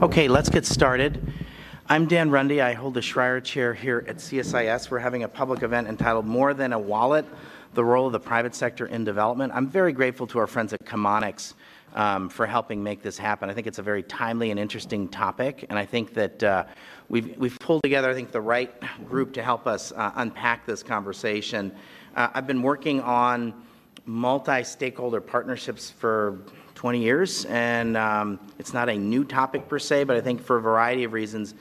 Okay, let's get started. I'm Dan Runde. I hold the Schreyer Chair here at CSIS. We're having a public event entitled More Than a Wallet The Role of the Private Sector in Development. I'm very grateful to our friends at Chemonics um, for helping make this happen. I think it's a very timely and interesting topic, and I think that uh, we've, we've pulled together, I think, the right group to help us uh, unpack this conversation. Uh, I've been working on multi stakeholder partnerships for 20 years, and um, it's not a new topic per se, but I think for a variety of reasons,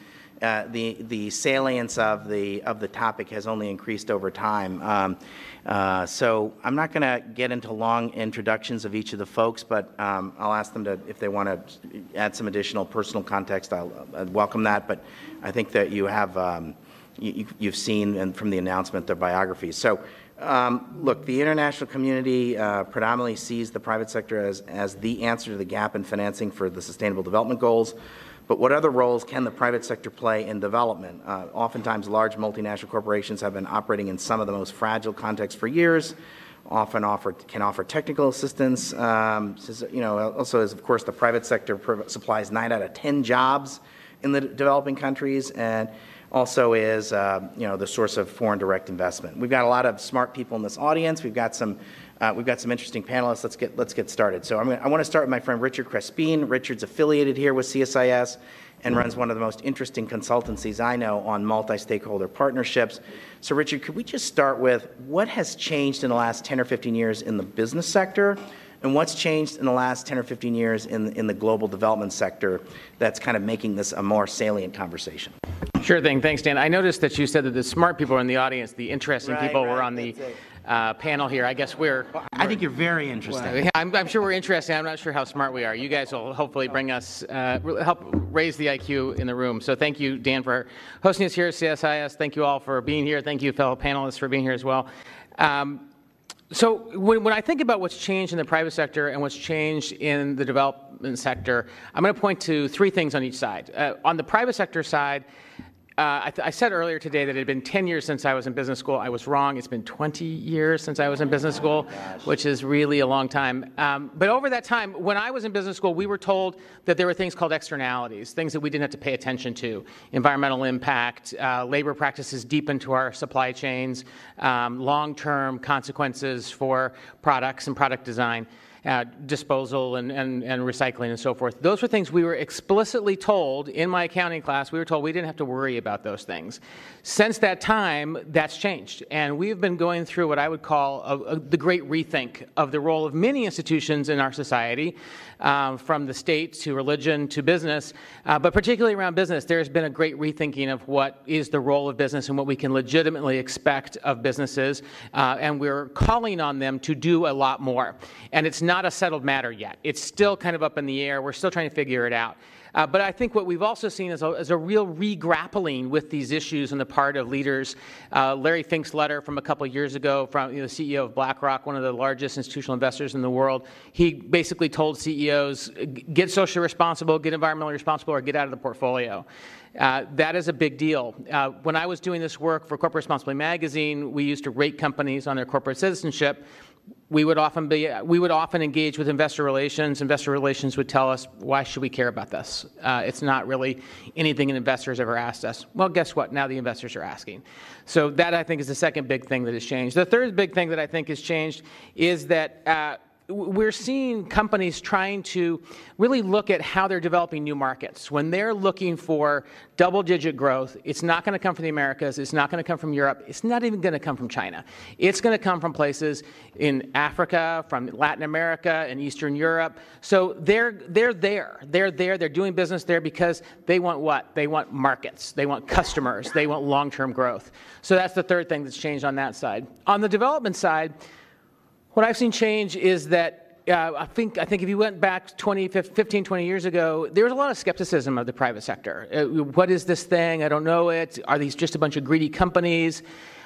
uh, the the salience of the of the topic has only increased over time. Um, uh, so I'm not going to get into long introductions of each of the folks, but um, I'll ask them to if they want to add some additional personal context. I'll, I'll, welcome that. But I think that you have um, you, have seen and from the announcement their biographies. So. Um, look, the international community uh, predominantly sees the private sector as, as the answer to the gap in financing for the Sustainable Development Goals. But what other roles can the private sector play in development? Uh, oftentimes, large multinational corporations have been operating in some of the most fragile contexts for years. Often offer can offer technical assistance. Um, you know, also as of course the private sector supplies nine out of ten jobs in the developing countries, and also is uh, you know the source of foreign direct investment. We've got a lot of smart people in this audience. We've got some uh, we've got some interesting panelists. Let's get let's get started. So gonna, i want to start with my friend Richard Crespin. Richard's affiliated here with CSIS and runs one of the most interesting consultancies I know on multi-stakeholder partnerships. So Richard, could we just start with what has changed in the last 10 or 15 years in the business sector? And what's changed in the last 10 or 15 years in, in the global development sector that's kind of making this a more salient conversation? Sure thing. Thanks, Dan. I noticed that you said that the smart people were in the audience, the interesting right, people right, were on the uh, panel here. I guess we're. I think you're very interesting. Well, I'm, I'm, sure we're interesting. I'm not sure how smart we are. You guys will hopefully bring us, uh, help raise the IQ in the room. So thank you, Dan, for hosting us here at CSIS. Thank you all for being here. Thank you, fellow panelists, for being here as well. Um, so when, when, I think about what's changed in the private sector and what's changed in the development sector, I'm going to point to three things on each side. Uh, on the private sector side, uh, I, th- I, said earlier today that it had been 10 years since I was in business school. I was wrong. It's been 20 years since I was in business school, which is really a long time. Um, but over that time, when I was in business school, we were told that there were things called externalities, things that we didn't have to pay attention to environmental impact, uh, labor practices deep into our supply chains, um, long term consequences for products and product design uh, disposal and, and, and recycling and so forth. Those were things we were explicitly told in my accounting class. We were told we didn't have to worry about those things. Since that time, that's changed. And we've been going through what I would call a, a, the great rethink of the role of many institutions in our society, um, from the state to religion to business. Uh, but particularly around business, there's been a great rethinking of what is the role of business and what we can legitimately expect of businesses. Uh, and we're calling on them to do a lot more. And it's not not a settled matter yet. It's still kind of up in the air. We're still trying to figure it out. Uh, but I think what we've also seen is a, is a real re-grappling with these issues on the part of leaders. Uh, Larry Fink's letter from a couple years ago from you know, the CEO of BlackRock, one of the largest institutional investors in the world, he basically told CEOs, get socially responsible, get environmentally responsible, or get out of the portfolio. Uh, that is a big deal. Uh, when I was doing this work for Corporate Responsibility Magazine, we used to rate companies on their corporate citizenship we would often be we would often engage with investor relations. Investor relations would tell us why should we care about this? Uh, it's not really anything an investor has ever asked us. Well guess what? Now the investors are asking. So that i think is the second big thing that has changed. The third big thing that i think has changed is that uh, we're seeing companies trying to really look at how they're developing new markets. When they're looking for double digit growth, it's not going to come from the Americas, it's not going to come from Europe, it's not even going to come from China. It's going to come from places in Africa, from Latin America, and Eastern Europe. So they're, they're there. They're there. They're doing business there because they want what? They want markets, they want customers, they want long term growth. So that's the third thing that's changed on that side. On the development side, what I've seen change is that uh, I think I think if you went back 20, 15, 20 years ago, there was a lot of skepticism of the private sector. Uh, what is this thing? I don't know it. Are these just a bunch of greedy companies?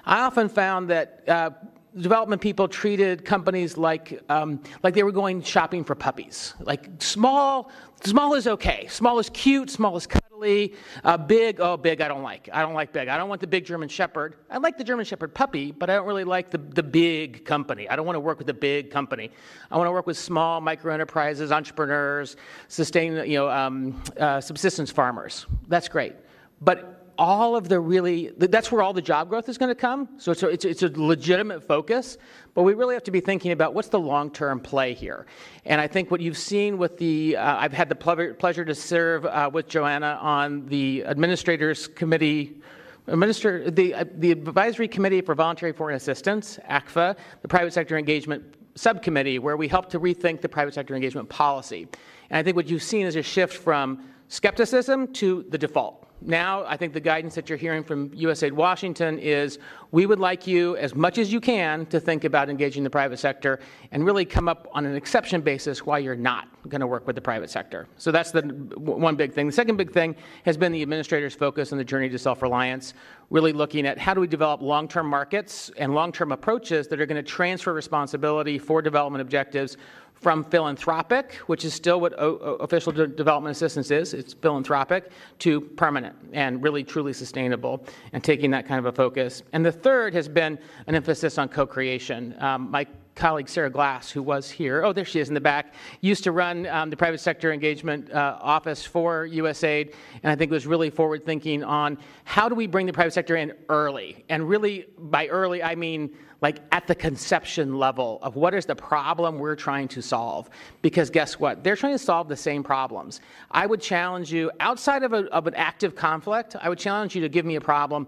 I often found that uh, development people treated companies like um, like they were going shopping for puppies. Like small, small is okay. Small is cute. Small is cuddly. Uh, big, oh, big, I don't like. I don't like big. I don't want the big German Shepherd. I like the German Shepherd puppy, but I don't really like the, the big company. I don't want to work with a big company. I want to work with small micro enterprises, entrepreneurs, sustain, you know, um, uh, subsistence farmers. That's great. But all of the really, that's where all the job growth is going to come. So it's a, it's, it's a legitimate focus, but we really have to be thinking about what's the long term play here. And I think what you've seen with the, uh, I've had the pleasure to serve uh, with Joanna on the administrators committee. Administer, the, uh, the Advisory Committee for Voluntary Foreign Assistance, ACFA, the Private Sector Engagement Subcommittee, where we help to rethink the private sector engagement policy. And I think what you've seen is a shift from skepticism to the default now I think the guidance that you're hearing from USAID Washington is we would like you, as much as you can, to think about engaging the private sector and really come up on an exception basis why you're not going to work with the private sector. So that's the one big thing. The second big thing has been the administrator's focus on the journey to self reliance, really looking at how do we develop long term markets and long term approaches that are going to transfer responsibility for development objectives from philanthropic, which is still what o- official de- development assistance is, it's philanthropic, to permanent and really truly sustainable, and taking that kind of a focus. And the third has been an emphasis on co creation. Um, my colleague Sarah Glass, who was here, oh, there she is in the back, used to run um, the private sector engagement uh, office for USAID, and I think was really forward thinking on how do we bring the private sector in early. And really, by early, I mean like at the conception level of what is the problem we're trying to solve. Because guess what? They're trying to solve the same problems. I would challenge you, outside of, a, of an active conflict, I would challenge you to give me a problem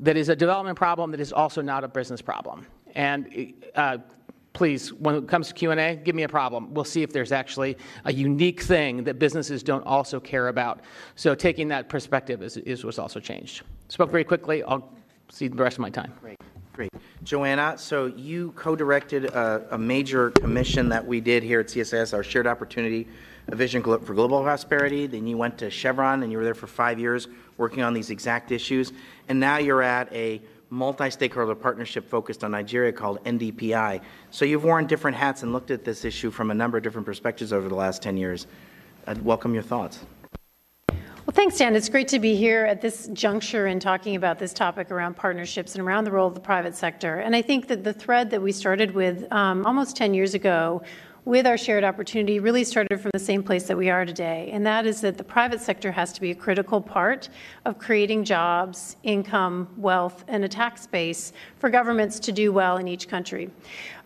that is a development problem that is also not a business problem. And uh, please, when it comes to Q&A, give me a problem. We'll see if there's actually a unique thing that businesses don't also care about. So taking that perspective is, is what's also changed. Spoke very quickly. I'll see the rest of my time. Great. Great. Joanna, so you co-directed a, a, major commission that we did here at CSIS, our Shared Opportunity a Vision for Global Prosperity. Then you went to Chevron and you were there for five years working on these exact issues. And now you're at a multi-stakeholder partnership focused on Nigeria called NDPI. So you've worn different hats and looked at this issue from a number of different perspectives over the last 10 years. I'd welcome your thoughts. Well, thanks, Dan. It's great to be here at this juncture and talking about this topic around partnerships and around the role of the private sector. And I think that the thread that we started with um, almost 10 years ago with our shared opportunity really started from the same place that we are today, and that is that the private sector has to be a critical part of creating jobs, income, wealth, and a tax base for governments to do well in each country.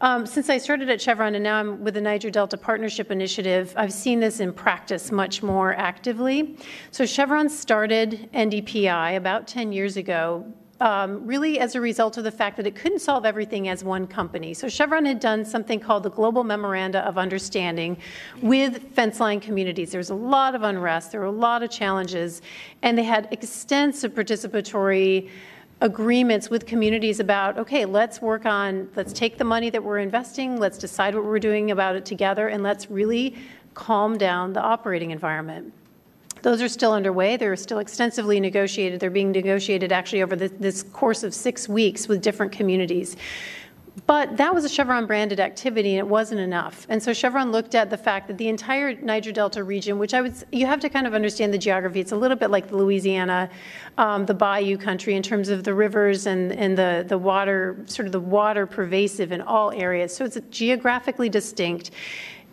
Um, since I started at Chevron and now I'm with the Niger Delta Partnership Initiative, I've seen this in practice much more actively. So Chevron started NDPI about 10 years ago um, really as a result of the fact that it couldn't solve everything as one company. So Chevron had done something called the Global Memoranda of Understanding with fence line communities. There was a lot of unrest, there were a lot of challenges, and they had extensive participatory agreements with communities about okay let's work on let's take the money that we're investing let's decide what we're doing about it together and let's really calm down the operating environment those are still underway. They're still extensively negotiated. They're being negotiated actually over the, this course of six weeks with different communities. But that was a Chevron branded activity and it wasn't enough. And so Chevron looked at the fact that the entire Niger Delta region, which I would, you have to kind of understand the geography. It's a little bit like Louisiana, um, the bayou country in terms of the rivers and, and the, the water, sort of the water pervasive in all areas. So it's geographically distinct.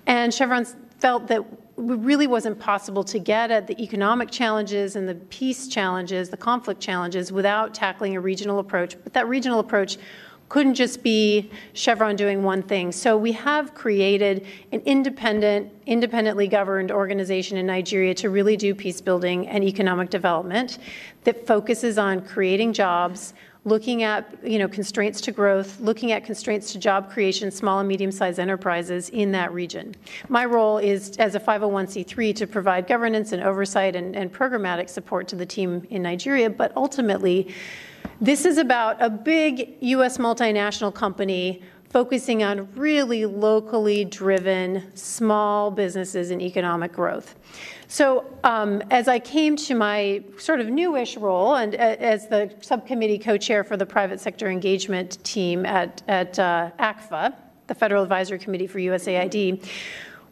And Chevron felt that really wasn't possible to get at the economic challenges and the peace challenges, the conflict challenges, without tackling a regional approach. But that regional approach couldn't just be Chevron doing one thing. So we have created an independent, independently governed organization in Nigeria to really do peace building and economic development that focuses on creating jobs, looking at you know constraints to growth, looking at constraints to job creation, small and medium-sized enterprises in that region. My role is as a 501c3 to provide governance and oversight and, and programmatic support to the team in Nigeria, but ultimately, this is about a big U.S. multinational company focusing on really locally driven small businesses and economic growth. So um, as I came to my sort of newish role and uh, as the subcommittee co-chair for the private sector engagement team at, at uh, ACFA, the Federal Advisory Committee for USAID,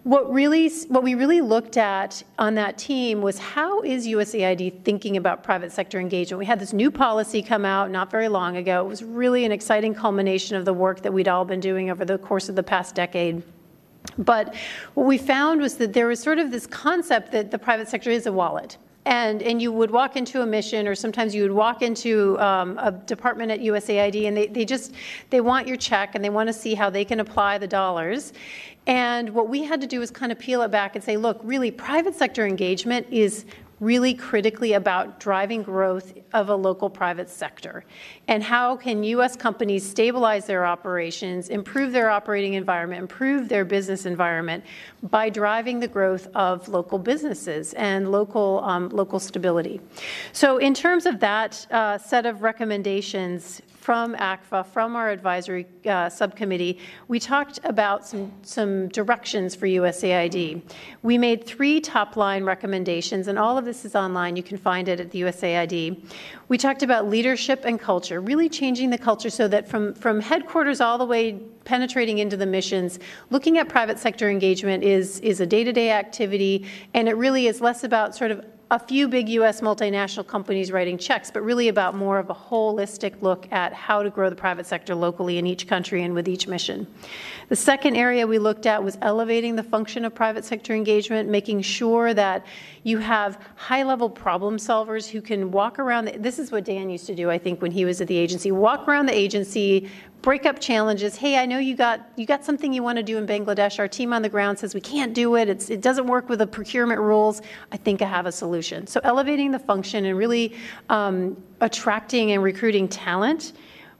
What really, what we really looked at on that team was how is USAID thinking about private sector engagement? We had this new policy come out not very long ago. It was really an exciting culmination of the work that we'd all been doing over the course of the past decade. But what we found was that there was sort of this concept that the private sector is a wallet. And, and you would walk into a mission or sometimes you would walk into um, a department at usaid and they, they just they want your check and they want to see how they can apply the dollars and what we had to do was kind of peel it back and say look really private sector engagement is really critically about driving growth of a local private sector. And how can U.S. companies stabilize their operations, improve their operating environment, improve their business environment by driving the growth of local businesses and local, um, local stability. So in terms of that uh, set of recommendations, from ACFA, from our advisory uh, subcommittee, we talked about some, some directions for USAID. We made three top line recommendations, and all of this is online. You can find it at the USAID. We talked about leadership and culture, really changing the culture so that from, from headquarters all the way penetrating into the missions, looking at private sector engagement is, is a day to day activity, and it really is less about sort of a few big U.S. multinational companies writing checks, but really about more of a holistic look at how to grow the private sector locally in each country and with each mission. The second area we looked at was elevating the function of private sector engagement, making sure that you have high level problem solvers who can walk around. The, this is what Dan used to do, I think, when he was at the agency walk around the agency, break up challenges. Hey, I know you got you got something you want to do in Bangladesh. Our team on the ground says we can't do it. It's, it doesn't work with the procurement rules. I think I have a solution. So elevating the function and really um, attracting and recruiting talent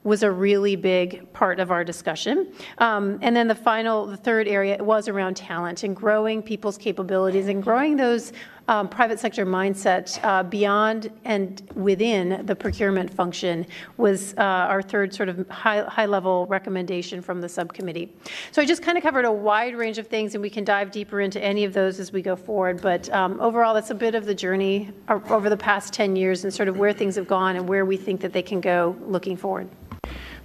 was a really big part of our discussion. Um, and then the final, the third area was around talent and growing people's capabilities and growing those um, private sector mindset uh, beyond and within the procurement function was uh, our third sort of high, high level recommendation from the subcommittee. So I just kind of covered a wide range of things, and we can dive deeper into any of those as we go forward. But um, overall, that's a bit of the journey over the past 10 years and sort of where things have gone and where we think that they can go looking forward.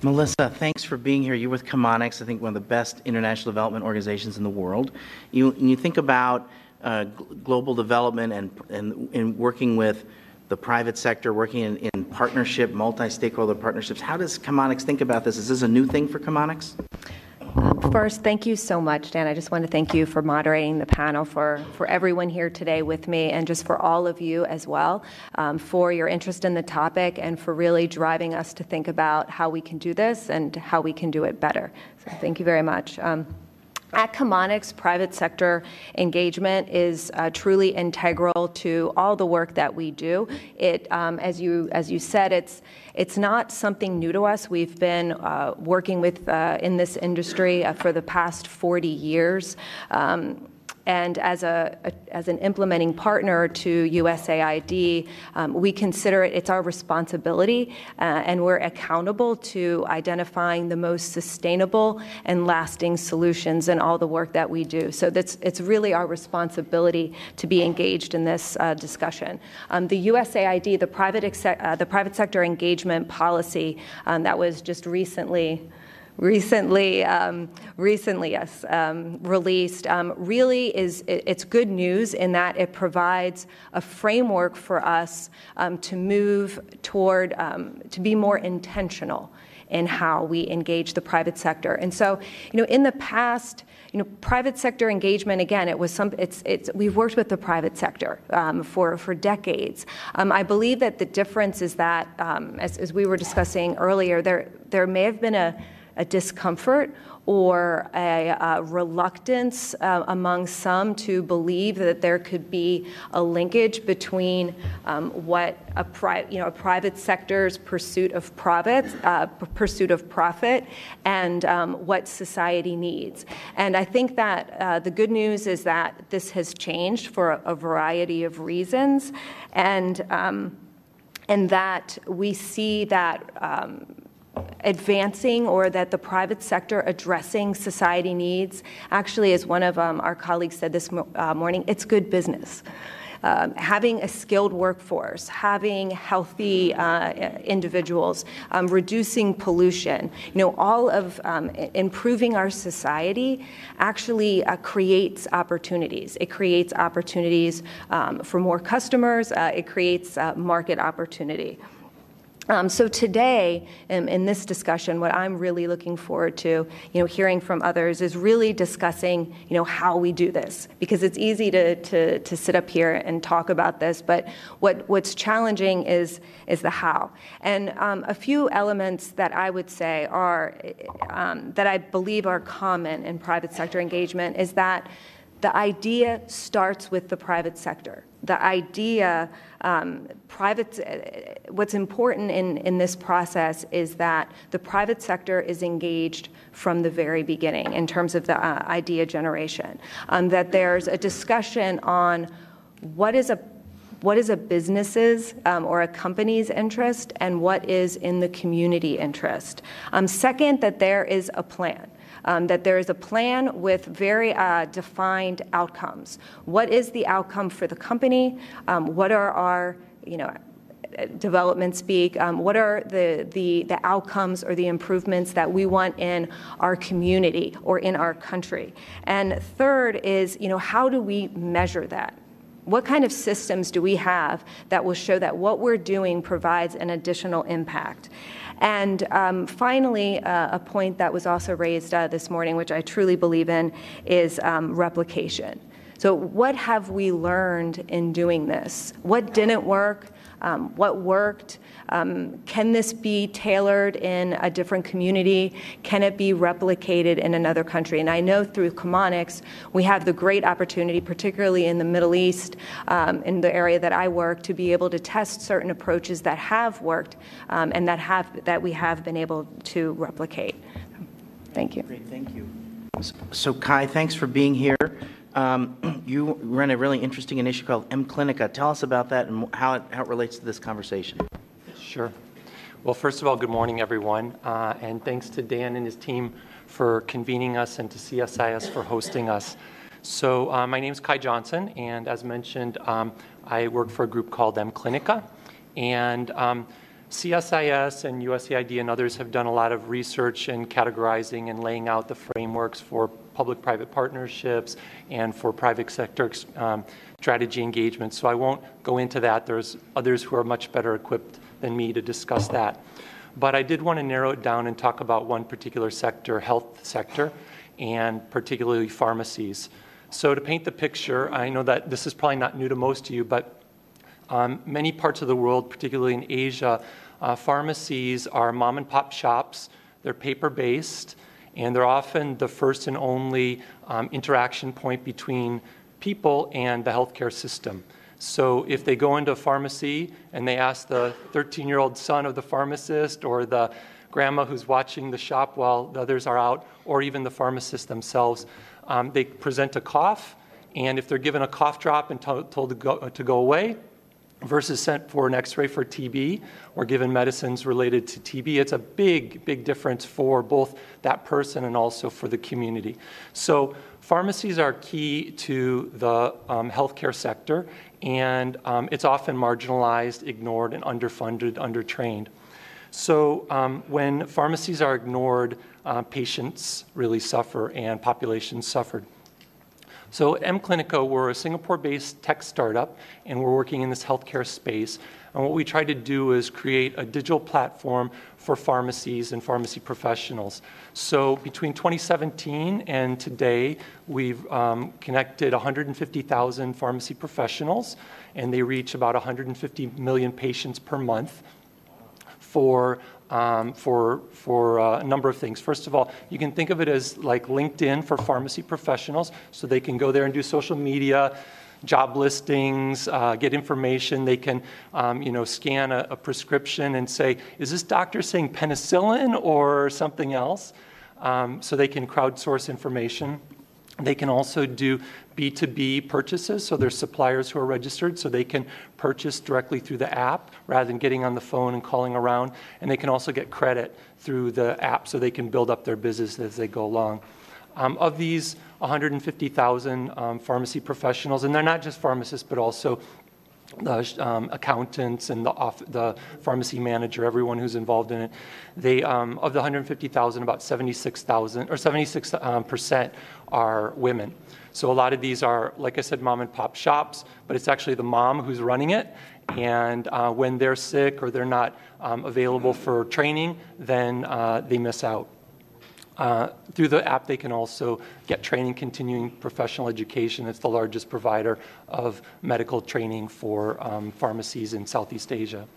Melissa, thanks for being here. You're with Chemonics, I think one of the best international development organizations in the world. You, you think about uh, global development and, and, working with the private sector, working in, in partnership, multi-stakeholder partnerships. How does Chemonics think about this? Is this a new thing for Chemonics? Um, first, thank you so much, Dan. I just want to thank you for moderating the panel, for, for everyone here today with me, and just for all of you as well, um, for your interest in the topic and for really driving us to think about how we can do this and how we can do it better. So, thank you very much. Um, at Chemonics, private sector engagement is uh, truly integral to all the work that we do. It, um, as you as you said, it's it's not something new to us. We've been uh, working with uh, in this industry uh, for the past 40 years. Um, and as, a, a, as an implementing partner to USAID, um, we consider it, it's our responsibility, uh, and we're accountable to identifying the most sustainable and lasting solutions in all the work that we do. So that's, it's really our responsibility to be engaged in this uh, discussion. Um, the USAID, the private, uh, the private sector engagement policy um, that was just recently recently, um, recently yes, um, released um, really is it, it's good news in that it provides a framework for us um, to move toward um, to be more intentional in how we engage the private sector. And so, you know, in the past, you know, private sector engagement again, it was some. It's it's we've worked with the private sector um, for for decades. Um, I believe that the difference is that, um, as, as we were discussing earlier, there there may have been a a discomfort or a, a reluctance uh, among some to believe that there could be a linkage between um, what a, pri- you know, a private sector's pursuit of profit, uh, pursuit of profit, and um, what society needs. And I think that uh, the good news is that this has changed for a, a variety of reasons, and um, and that we see that um, advancing or that the private sector addressing society needs actually as one of um, our colleagues said this mo- uh, morning it's good business um, having a skilled workforce, having healthy uh, individuals, um, reducing pollution, you know, all of um, improving our society actually uh, creates opportunities. It creates opportunities um, for more customers. Uh, it creates uh, market opportunity. Um, so today, in, in, this discussion, what I'm really looking forward to, you know, hearing from others is really discussing, you know, how we do this. Because it's easy to, to, to sit up here and talk about this, but what, what's challenging is, is the how. And um, a few elements that I would say are, um, that I believe are common in private sector engagement is that the idea starts with the private sector. The idea, um, private, uh, what's important in, in this process is that the private sector is engaged from the very beginning in terms of the uh, idea generation. Um, that there's a discussion on what is a what is a business's um, or a company's interest and what is in the community interest. Um, second, that there is a plan um, that there is a plan with very uh, defined outcomes. What is the outcome for the company? Um, what are our, you know, development speak, um, what are the, the, the outcomes or the improvements that we want in our community or in our country? And third is, you know, how do we measure that? What kind of systems do we have that will show that what we're doing provides an additional impact? And um, finally, uh, a point that was also raised uh, this morning, which I truly believe in, is um, replication. So, what have we learned in doing this? What didn't work? Um, what worked? Um, can this be tailored in a different community? Can it be replicated in another country? And I know through Chemonics, we have the great opportunity, particularly in the Middle East, um, in the area that I work, to be able to test certain approaches that have worked um, and that have that we have been able to replicate. Thank you. Great, thank you. So, Kai, thanks for being here. Um, you run a really interesting initiative called mClinica. Tell us about that and how it, how it relates to this conversation. Sure. Well, first of all, good morning, everyone. Uh, and thanks to Dan and his team for convening us and to CSIS for hosting us. So, uh, my name is Kai Johnson, and as mentioned, um, I work for a group called mClinica. And um, CSIS and USAID and others have done a lot of research and categorizing and laying out the frameworks for public-private partnerships and for private sector um, strategy engagement. So I won't go into that. There's others who are much better equipped than me to discuss that. But I did want to narrow it down and talk about one particular sector, health sector, and particularly pharmacies. So to paint the picture, I know that this is probably not new to most of you, but um, many parts of the world, particularly in Asia, uh, pharmacies are mom and pop shops. They're paper based and they're often the first and only um, interaction point between people and the healthcare system. So if they go into a pharmacy and they ask the 13 year old son of the pharmacist or the grandma who's watching the shop while the others are out, or even the pharmacist themselves, um, they present a cough, and if they're given a cough drop and to- told to go, to go away, versus sent for an x ray for TB or given medicines related to TB. It's a big, big difference for both that person and also for the community. So, pharmacies are key to the um, healthcare sector, and um, it's often marginalized, ignored, and underfunded, undertrained. So, um, when pharmacies are ignored, uh, patients really suffer and populations suffer. So at mClinica, we're a Singapore-based tech startup, and we're working in this healthcare space. And what we try to do is create a digital platform for pharmacies and pharmacy professionals. So between 2017 and today, we've um, connected 150,000 pharmacy professionals, and they reach about 150 million patients per month for um, for, for uh, a number of things. First of all, you can think of it as like LinkedIn for pharmacy professionals, so they can go there and do social media, job listings, uh, get information. They can, um, you know, scan a, a, prescription and say, is this doctor saying penicillin or something else? Um, so they can crowdsource information. They can also do B2B purchases, so there's suppliers who are registered, so they can purchase directly through the app rather than getting on the phone and calling around. And they can also get credit through the app so they can build up their business as they go along. Um, of these 150,000 um, pharmacy professionals, and they're not just pharmacists, but also the um, accountants and the, off, the pharmacy manager, everyone who's involved in it. They, um, of the 150,000, about 76,000 or 76 um, percent are women. So a lot of these are, like I said, mom and pop shops, but it's actually the mom who's running it. And uh, when they're sick or they're not um, available for training, then uh, they miss out. Uh, through the app, they can also get training, continuing professional education. It's the largest provider of medical training for um, pharmacies in Southeast Asia.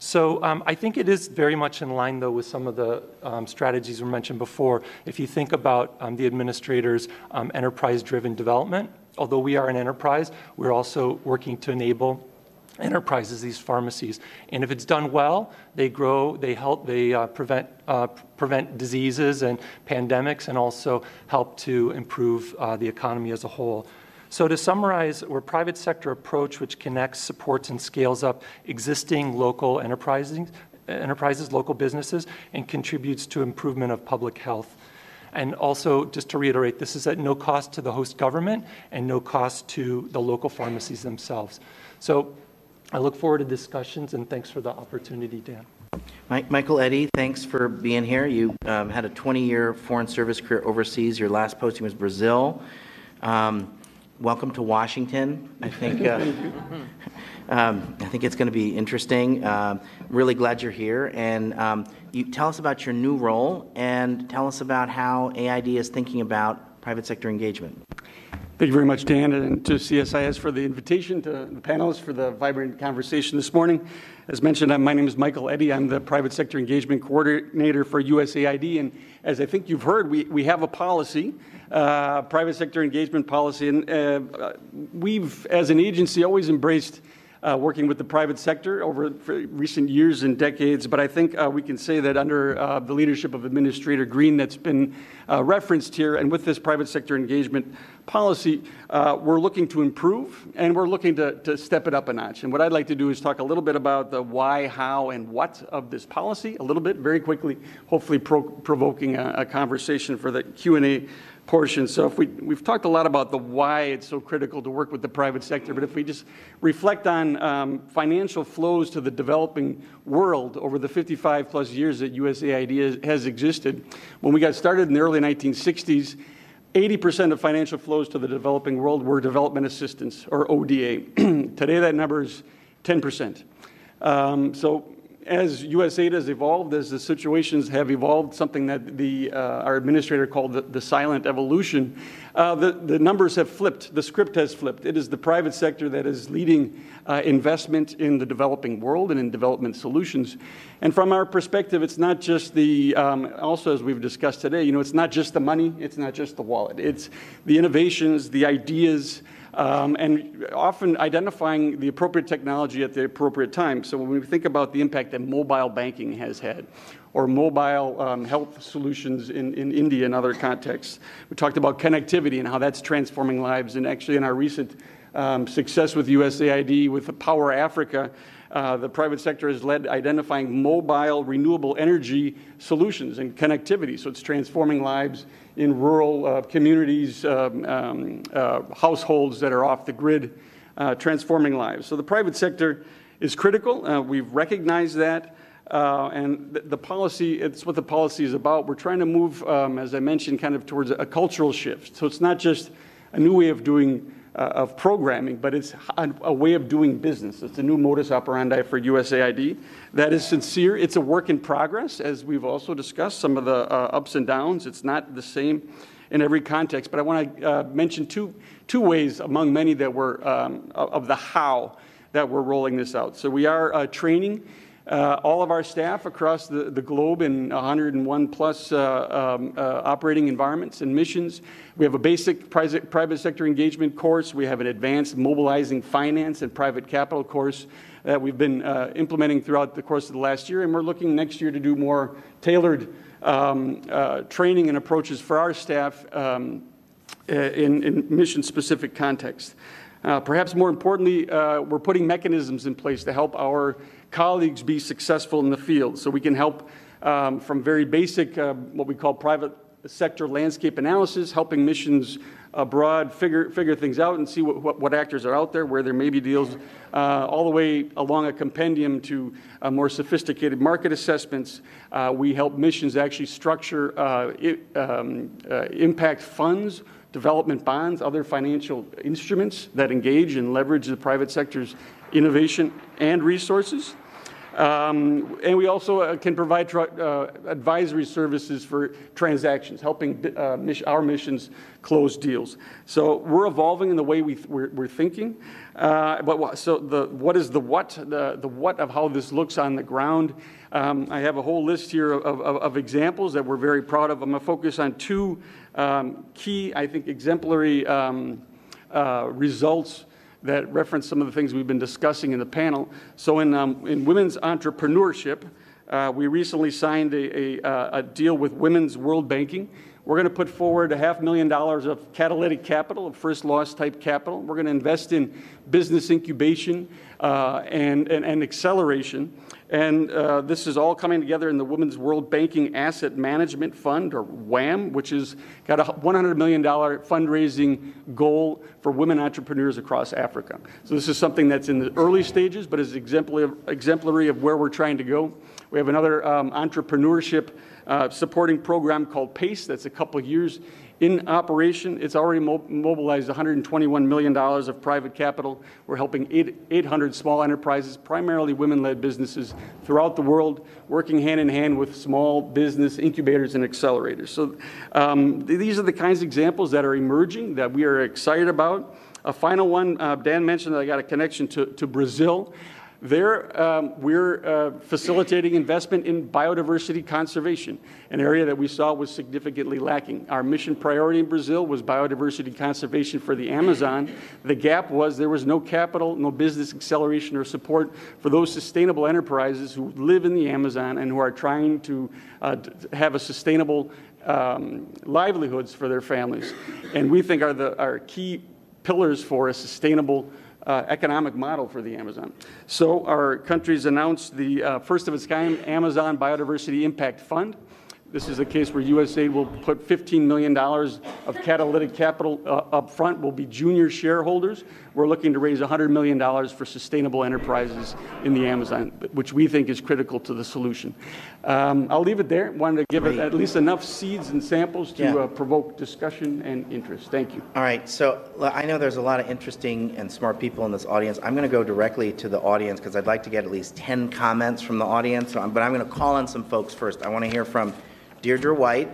So um, I think it is very much in line, though, with some of the um, strategies we mentioned before. If you think about um, the administrator's um, enterprise-driven development, although we are an enterprise, we're also working to enable enterprises, these pharmacies. And if it's done well, they grow, they help, they uh, prevent, uh, prevent diseases and pandemics, and also help to improve uh, the economy as a whole. So to summarize, we're a private sector approach which connects, supports, and scales up existing local enterprises, enterprises local businesses, and contributes to improvement of public health. And also, just to reiterate, this is at no cost to the host government and no cost to the local pharmacies themselves. So I look forward to discussions and thanks for the opportunity, Dan. Michael Eddy, thanks for being here. You um, had a 20-year foreign service career overseas. Your last posting was Brazil. Um, welcome to Washington. I think uh, um, I think it's going to be interesting. Um, really glad you're here, and um, you tell us about your new role and tell us about how AID is thinking about private sector engagement. Thank you very much, Dan, and to CSIS for the invitation, to the panelists for the vibrant conversation this morning. As mentioned, my name is Michael Eddy. I'm the Private Sector Engagement Coordinator for USAID, and as I think you've heard, we, we have a policy, uh, private sector engagement policy, and uh, we've, as an agency, always embraced uh, working with the private sector over recent years and decades. But I think uh, we can say that under uh, the leadership of Administrator Green, that's been uh, referenced here, and with this private sector engagement policy, uh, we're looking to improve and we're looking to, to step it up a notch. And what I'd like to do is talk a little bit about the why, how, and what of this policy, a little bit, very quickly, hopefully pro- provoking a, a conversation for the Q&A portion. So if we, we've talked a lot about the why it's so critical to work with the private sector, but if we just reflect on um, financial flows to the developing world over the 55 plus years that USAID has existed, when we got started in the early 1960s, 80% of financial flows to the developing world were development assistance, or ODA. Today, that number is 10%. Um, so as USAID has evolved, as the situations have evolved, something that the, uh, our administrator called the, the silent evolution, uh, the, the numbers have flipped. The script has flipped. It is the private sector that is leading uh, investment in the developing world and in development solutions. And from our perspective, it's not just the, um, also as we've discussed today, you know, it's not just the money, it's not just the wallet. It's the innovations, the ideas, um, and often identifying the appropriate technology at the appropriate time. So when we think about the impact that mobile banking has had, or mobile um, health solutions in, in India and other contexts, we talked about connectivity and how that's transforming lives. And actually, in our recent um, success with USAID, with Power Africa, uh, the private sector has led identifying mobile renewable energy solutions and connectivity. So it's transforming lives in rural uh, communities, um, um, uh, households that are off the grid, uh, transforming lives. So the private sector is critical. Uh, we've recognized that. Uh, and the, the, policy, it's what the policy is about. We're trying to move, um, as I mentioned, kind of towards a, a cultural shift. So it's not just a new way of doing of programming, but it's a, a, way of doing business. It's a new modus operandi for USAID. That is sincere. It's a work in progress, as we've also discussed, some of the uh, ups and downs. It's not the same in every context, but I want to uh, mention two, two ways among many that we're, um, of the how that we're rolling this out. So we are uh, training uh, all of our staff across the, the globe in 101 plus uh, um, uh, operating environments and missions. We have a basic private, private sector engagement course. We have an advanced mobilizing finance and private capital course that we've been uh, implementing throughout the course of the last year. And we're looking next year to do more tailored um, uh, training and approaches for our staff um, uh, in, in mission specific contexts. perhaps more importantly, we're putting mechanisms in place to help our colleagues be successful in the field. So we can help um, from very basic, uh, what we call private sector landscape analysis, helping missions abroad figure, figure things out and see what, what, what actors are out there, where there may be deals, uh, all the way along a compendium to uh, more sophisticated market assessments. Uh, we help missions actually structure uh, it, um, uh, impact funds, development bonds, other financial instruments that engage and leverage the private sector's innovation and resources. Um, and we also uh, can provide uh, advisory services for transactions, helping uh, our missions close deals. So we're evolving in the way we we're, thinking. Uh, but so the what is the what the, the what of how this looks on the ground? Um, I have a whole list here of, of, of, examples that we're very proud of. I'm going to focus on two um, key, I think, exemplary um, uh, results that reference some of the things we've been discussing in the panel. So, in, um, in women's entrepreneurship, uh, we recently signed a, a, uh, a, deal with Women's World Banking. We're going to put forward a half million dollars of catalytic capital, of first loss type capital. We're going to invest in business incubation uh, and, and, and acceleration. And uh, this is all coming together in the Women's World Banking Asset Management Fund, or WWAM, which has got a $100 million fundraising goal for women entrepreneurs across Africa. So this is something that's in the early stages, but is exemplary of, exemplary of where we're trying to go. We have another um, entrepreneurship uh, supporting program called PACE that's a couple years in operation. It's already mobilized $121 million of private capital. We're helping 800 small enterprises, primarily women led businesses throughout the world, working hand in hand with small business incubators and accelerators. So um, these are the kinds of examples that are emerging that we are excited about. A final one, uh, Dan mentioned that I got a connection to, to Brazil. There, um, we're uh, facilitating investment in biodiversity conservation, an area that we saw was significantly lacking. Our mission priority in Brazil was biodiversity conservation for the Amazon. The gap was there was no capital, no business acceleration or support for those sustainable enterprises who live in the Amazon and who are trying to uh, have a sustainable um, livelihoods for their families. And we think are the are key pillars for a sustainable uh, economic model for the Amazon. So our countries announced the uh, first of its kind Amazon Biodiversity Impact Fund. This is a case where USAID will put $15 million of catalytic capital uh, up front, will be junior shareholders. We're looking to raise $100 million for sustainable enterprises in the Amazon, which we think is critical to the solution. Um, I'll leave it there. Wanted to give Great. it at least enough seeds and samples to yeah. uh, provoke discussion and interest. Thank you. All right. So I know there's a lot of interesting and smart people in this audience. I'm going to go directly to the audience because I'd like to get at least 10 comments from the audience. So I'm, but I'm going to call on some folks first. I want to hear from Deirdre White.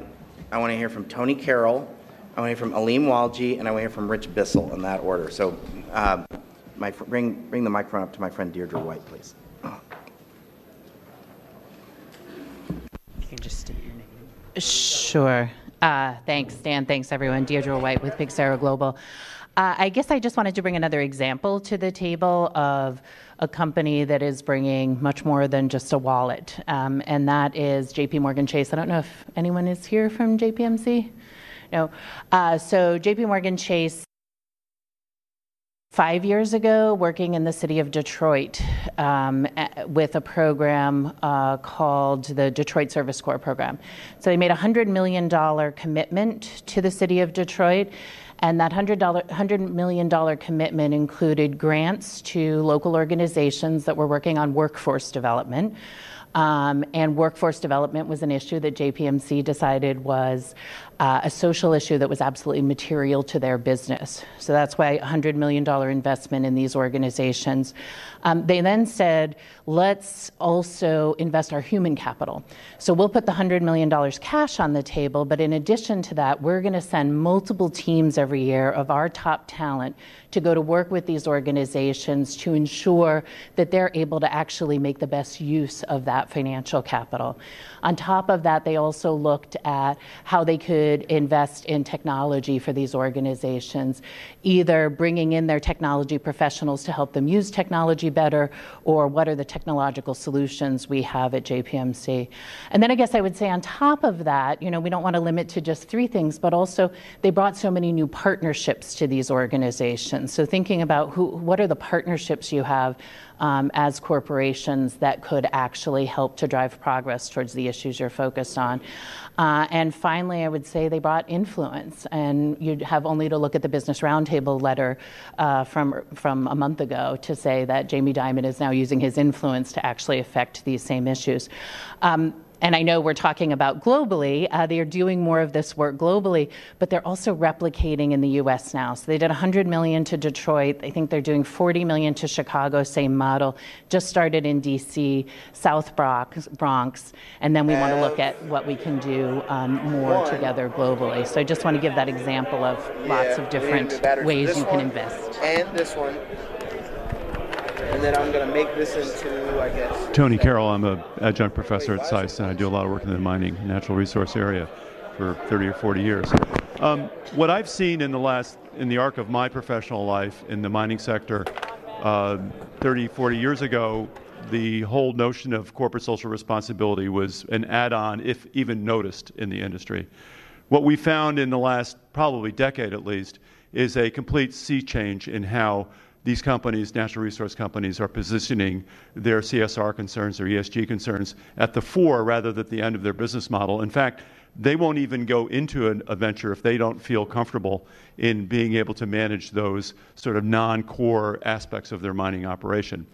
I want to hear from Tony Carroll. I want to hear from Aleem Walji, and I want to hear from Rich Bissell in that order. So uh, my, bring, bring the microphone up to my friend Deirdre White, please. Can just state your name? Sure. Uh, thanks, Dan. Thanks, everyone. Deirdre White with Pyxera Global. Uh, I guess I just wanted to bring another example to the table of a company that is bringing much more than just a wallet, um, and that is JP Morgan Chase. I don't know if anyone is here from JPMC. No. Uh, so JP Morgan Chase five years ago working in the city of Detroit um, with a program uh, called the Detroit Service Corps program. So they made a $100 million commitment to the city of Detroit and that $100, $100 million commitment included grants to local organizations that were working on workforce development. Um, and workforce development was an issue that JPMC decided was uh, a social issue that was absolutely material to their business. So that's why a $100 million investment in these organizations. Um, they then said, let's also invest our human capital. So we'll put the $100 million cash on the table, but in addition to that, we're going to send multiple teams every year of our top talent to go to work with these organizations to ensure that they're able to actually make the best use of that financial capital. On top of that, they also looked at how they could invest in technology for these organizations, either bringing in their technology professionals to help them use technology better, or what are the technological solutions we have at JPMC. And then I guess I would say on top of that, you know, we don't want to limit to just three things, but also they brought so many new partnerships to these organizations. So thinking about who, what are the partnerships you have um, as corporations that could actually help to drive progress towards the issues you're focused on. Uh, and finally, I would say they brought influence, and you'd have only to look at the Business Roundtable letter uh, from from a month ago to say that Jamie Dimon is now using his influence to actually affect these same issues. Um, and I know we're talking about globally, uh, they are doing more of this work globally, but they're also replicating in the U.S. now. So they did 100 million to Detroit. I think they're doing 40 million to Chicago, same model. Just started in D.C., South Bronx, Bronx and then we want to look at what we can do um, more together globally. So I just want to give that example of lots of different ways you can invest. And this one and then I'm going to make this into, I guess. Tony Carroll, I'm an adjunct professor at SAIS, and I do a lot of work in the mining natural resource area for 30 or 40 years. Um, what I've seen in the last, in the arc of my professional life in the mining sector, uh, 30, 40 years ago, the whole notion of corporate social responsibility was an add-on, if even noticed in the industry. What we found in the last probably decade at least is a complete sea change in how these companies, natural resource companies, are positioning their CSR concerns, their ESG concerns at the fore rather than at the end of their business model. In fact, they won't even go into an, a venture if they don't feel comfortable in being able to manage those sort of non-core aspects of their mining operation.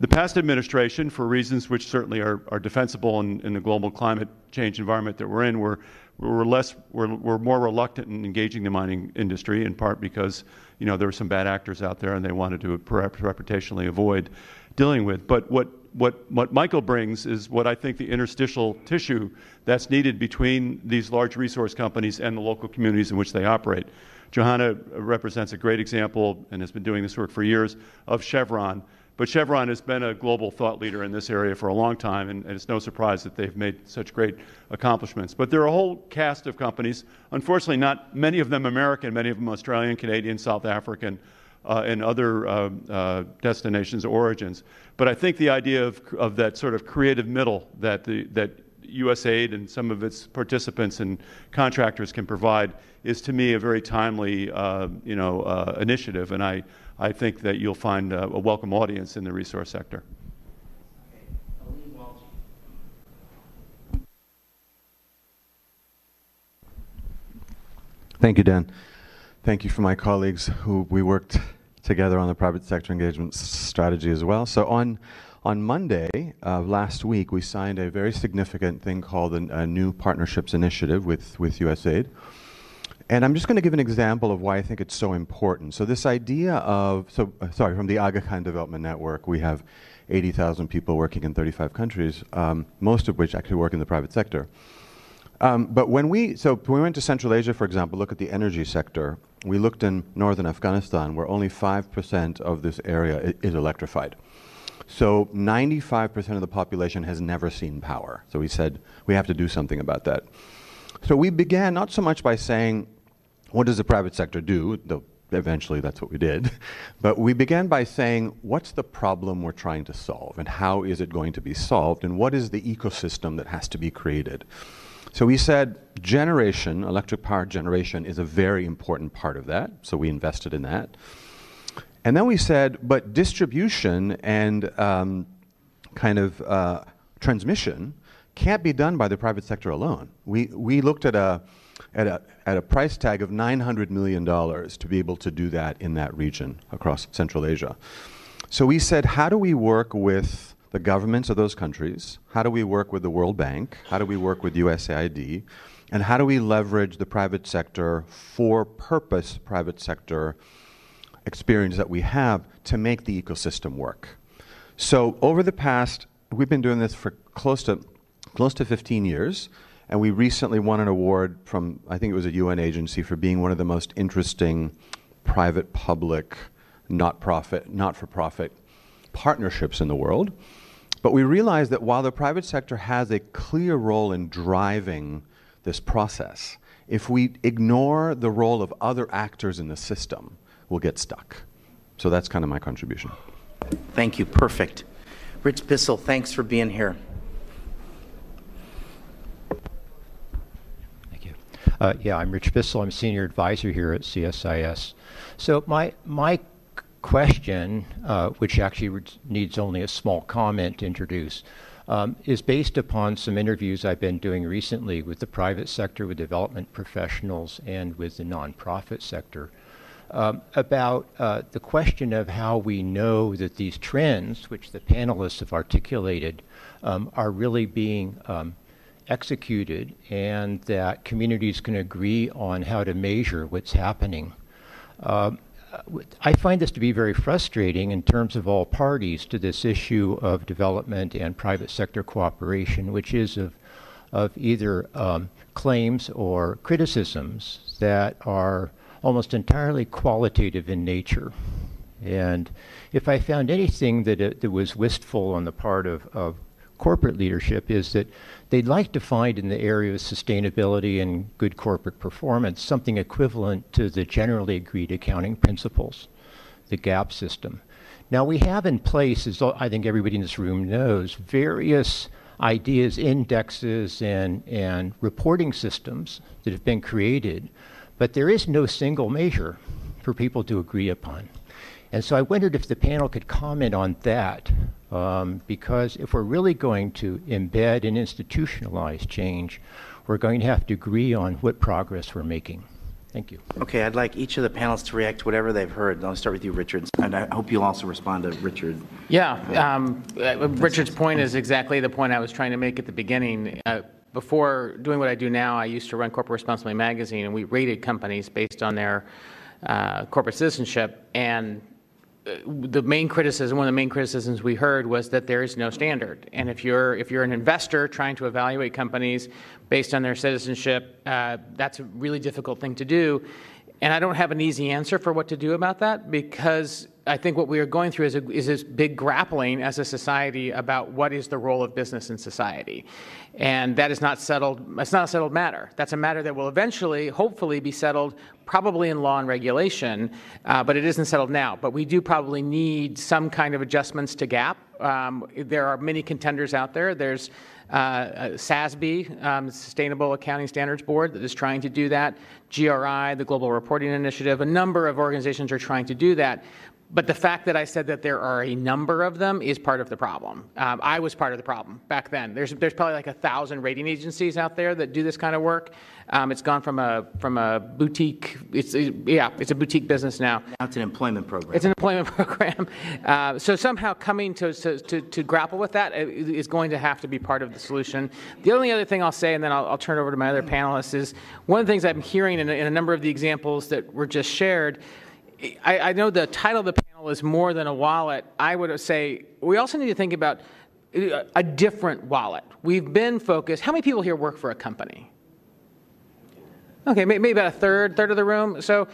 The past administration, for reasons which certainly are, are defensible in, in, the global climate change environment that we're in, were, were, less, were, were more reluctant in engaging the mining industry, in part because you know, there were some bad actors out there and they wanted to reputationally avoid dealing with. But what, what, what Michael brings is what I think the interstitial tissue that's needed between these large resource companies and the local communities in which they operate. Johanna represents a great example and has been doing this work for years of Chevron but Chevron has been a global thought leader in this area for a long time, and, and, it's no surprise that they've made such great accomplishments. But there are a whole cast of companies, unfortunately, not many of them American, many of them Australian, Canadian, South African, uh, and other uh, uh, destinations, origins. But I think the idea of, of that sort of creative middle that, the, that USAID and some of its participants and contractors can provide is, to me, a very timely, uh, you know, uh, initiative. And I, I think that you'll find a, a welcome audience in the resource sector. Thank you, Dan. Thank you for my colleagues who we worked together on the private sector engagement strategy as well. So on on Monday uh, last week, we signed a very significant thing called a new partnerships initiative with with USAID. And I'm just going to give an example of why I think it's so important. So this idea of, so uh, sorry, from the Aga Khan Development Network, we have 80,000 people working in 35 countries, um, most of which actually work in the private sector. Um, but when we, so when we went to Central Asia, for example, look at the energy sector, we looked in northern Afghanistan where only 5% of this area is electrified. So 95% of the population has never seen power. So we said, we have to do something about that. So we began not so much by saying, what does the private sector do? Eventually that's what we did. But we began by saying, what's the problem we're trying to solve? And how is it going to be solved? And what is the ecosystem that has to be created? So we said generation, electric power generation, is a very important part of that. So we invested in that. And then we said, but distribution and um, kind of uh, transmission can't be done by the private sector alone. We, we looked at a, at, a, at a price tag of $900 million to be able to do that in that region across Central Asia. So we said, how do we work with the governments of those countries? How do we work with the World Bank? How do we work with USAID? And how do we leverage the private sector for purpose private sector experience that we have to make the ecosystem work? So over the past, we've been doing this for close to close to 15 years. And we recently won an award from, I think it was a UN agency, for being one of the most interesting private public, not profit, not for profit partnerships in the world. But we realized that while the private sector has a clear role in driving this process, if we ignore the role of other actors in the system, we'll get stuck. So that's kind of my contribution. Thank you. Perfect. Rich Bissell, thanks for being here. Uh, yeah, I'm Rich Bissell. I'm senior advisor here at CSIS. So my my question, uh, which actually needs only a small comment to introduce, um, is based upon some interviews I've been doing recently with the private sector, with development professionals, and with the nonprofit sector. Um, about uh, the question of how we know that these trends, which the panelists have articulated, um, are really being um, executed and that communities can agree on how to measure what's happening. Um, I find this to be very frustrating in terms of all parties to this issue of development and private sector cooperation, which is of, of either um, claims or criticisms that are almost entirely qualitative in nature. And if I found anything that, uh, that was wistful on the part of, of corporate leadership, is that they'd like to find in the area of sustainability and good corporate performance something equivalent to the generally agreed accounting principles, the GAAP system. Now, we have in place, as I think everybody in this room knows, various ideas, indexes, and, and reporting systems that have been created, but there is no single measure for people to agree upon. And so I wondered if the panel could comment on that, um, because if we're really going to embed and institutionalize change, we're going to have to agree on what progress we're making. Thank you. Okay, I'd like each of the panelists to react to whatever they've heard. I'll start with you, Richard, and I hope you'll also respond to Richard. Yeah, um, uh, Richard's point is exactly the point I was trying to make at the beginning. Uh, before doing what I do now, I used to run Corporate Responsibility Magazine, and we rated companies based on their uh, corporate citizenship. And the main criticism, one of the main criticisms we heard was that there is no standard. And if you're if you're an investor trying to evaluate companies based on their citizenship, uh, that's a really difficult thing to do. And I don't have an easy answer for what to do about that because I think what we are going through is, a, is this big grappling as a society about what is the role of business in society. And that is not settled, it's not a settled matter. That's a matter that will eventually, hopefully, be settled probably in law and regulation, uh, but it isn't settled now. But we do probably need some kind of adjustments to GAAP. Um, there are many contenders out there. There's uh, uh SASB, um, Sustainable Accounting Standards Board, that is trying to do that. GRI, the Global Reporting Initiative, a number of organizations are trying to do that. But the fact that I said that there are a number of them is part of the problem. Um, I was part of the problem back then. There's, there's probably like a thousand rating agencies out there that do this kind of work. Um, it's gone from a from a boutique. It's yeah, it's a boutique business now. Now it's an employment program. It's an employment program. Uh, so somehow coming to, to, to, to, grapple with that is going to have to be part of the solution. The only other thing I'll say, and then I'll, I'll turn it over to my other panelists, is one of the things I'm hearing in in a number of the examples that were just shared I, I, know the title of the panel is more than a wallet. I would say we also need to think about uh, a different wallet. We've been focused. How many people here work for a company? Okay, maybe about a third, third of the room. So,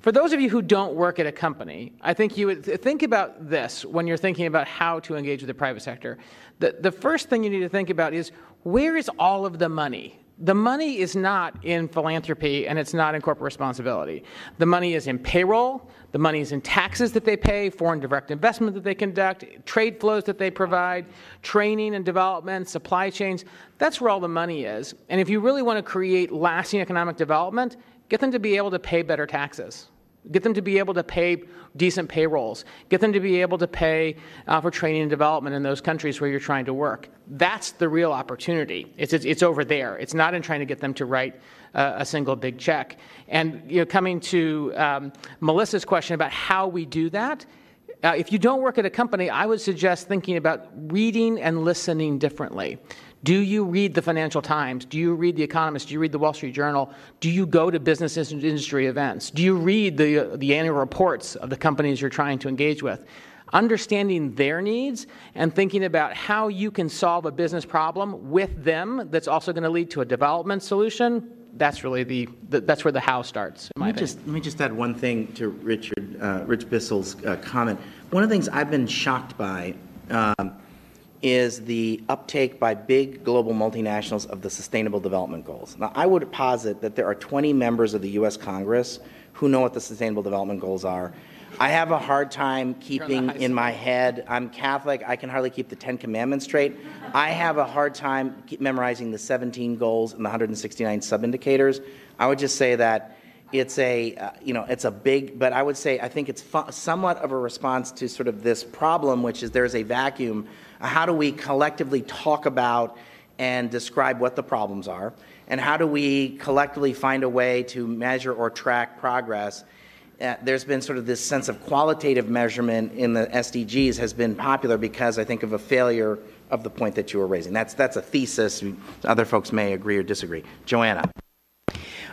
for those of you who don't work at a company, I think you would think about this when you're thinking about how to engage with the private sector. The, the first thing you need to think about is where is all of the money the money is not in philanthropy and it's not in corporate responsibility. The money is in payroll, the money is in taxes that they pay, foreign direct investment that they conduct, trade flows that they provide, training and development, supply chains. That's where all the money is. And if you really want to create lasting economic development, get them to be able to pay better taxes. Get them to be able to pay decent payrolls. Get them to be able to pay uh, for training and development in those countries where you're trying to work. That's the real opportunity. It's, it's, it's over there. It's not in trying to get them to write uh, a single big check. And you know, coming to um, Melissa's question about how we do that, uh, if you don't work at a company, I would suggest thinking about reading and listening differently. Do you read the Financial Times? Do you read The Economist? Do you read the Wall Street Journal? Do you go to business industry events? Do you read the, the annual reports of the companies you're trying to engage with? Understanding their needs and thinking about how you can solve a business problem with them that's also going to lead to a development solution. That's really the, the that's where the how starts. Let me, just, let me just add one thing to Richard, uh, Rich Bissell's uh, comment. One of the things I've been shocked by um, is the uptake by big global multinationals of the Sustainable Development Goals. Now, I would posit that there are 20 members of the U.S. Congress who know what the Sustainable Development Goals are. I have a hard time keeping in my head, I'm Catholic, I can hardly keep the Ten Commandments straight. I have a hard time memorizing the 17 goals and the 169 sub-indicators. I would just say that it's a, uh, you know, it's a big, but I would say I think it's fu- somewhat of a response to sort of this problem, which is there's a vacuum. How do we collectively talk about and describe what the problems are? And how do we collectively find a way to measure or track progress? Uh, there's been sort of this sense of qualitative measurement in the SDGs has been popular because I think of a failure of the point that you were raising. That's, that's a thesis. Other folks may agree or disagree. Joanna.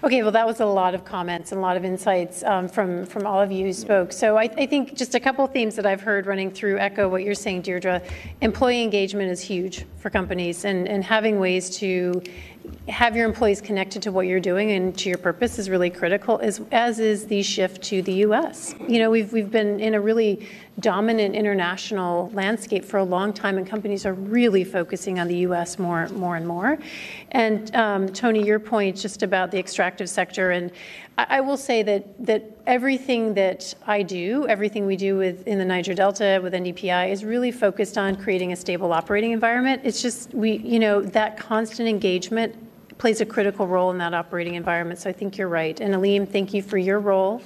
Okay, well, that was a lot of comments and a lot of insights um, from, from all of you who spoke. So I, I think just a couple themes that I've heard running through echo what you're saying, Deirdre. Employee engagement is huge for companies, and, and having ways to have your employees connected to what you're doing and to your purpose is really critical, as, as is the shift to the U.S. You know, we've, we've been in a really dominant international landscape for a long time, and companies are really focusing on the U.S. more, more and more. And um, Tony, your point just about the extractive sector, and I, will say that that everything that I do, everything we do with in the Niger Delta with NDPI, is really focused on creating a stable operating environment. It's just we, you know, that constant engagement plays a critical role in that operating environment. So I think you're right. And Aleem, thank you for your role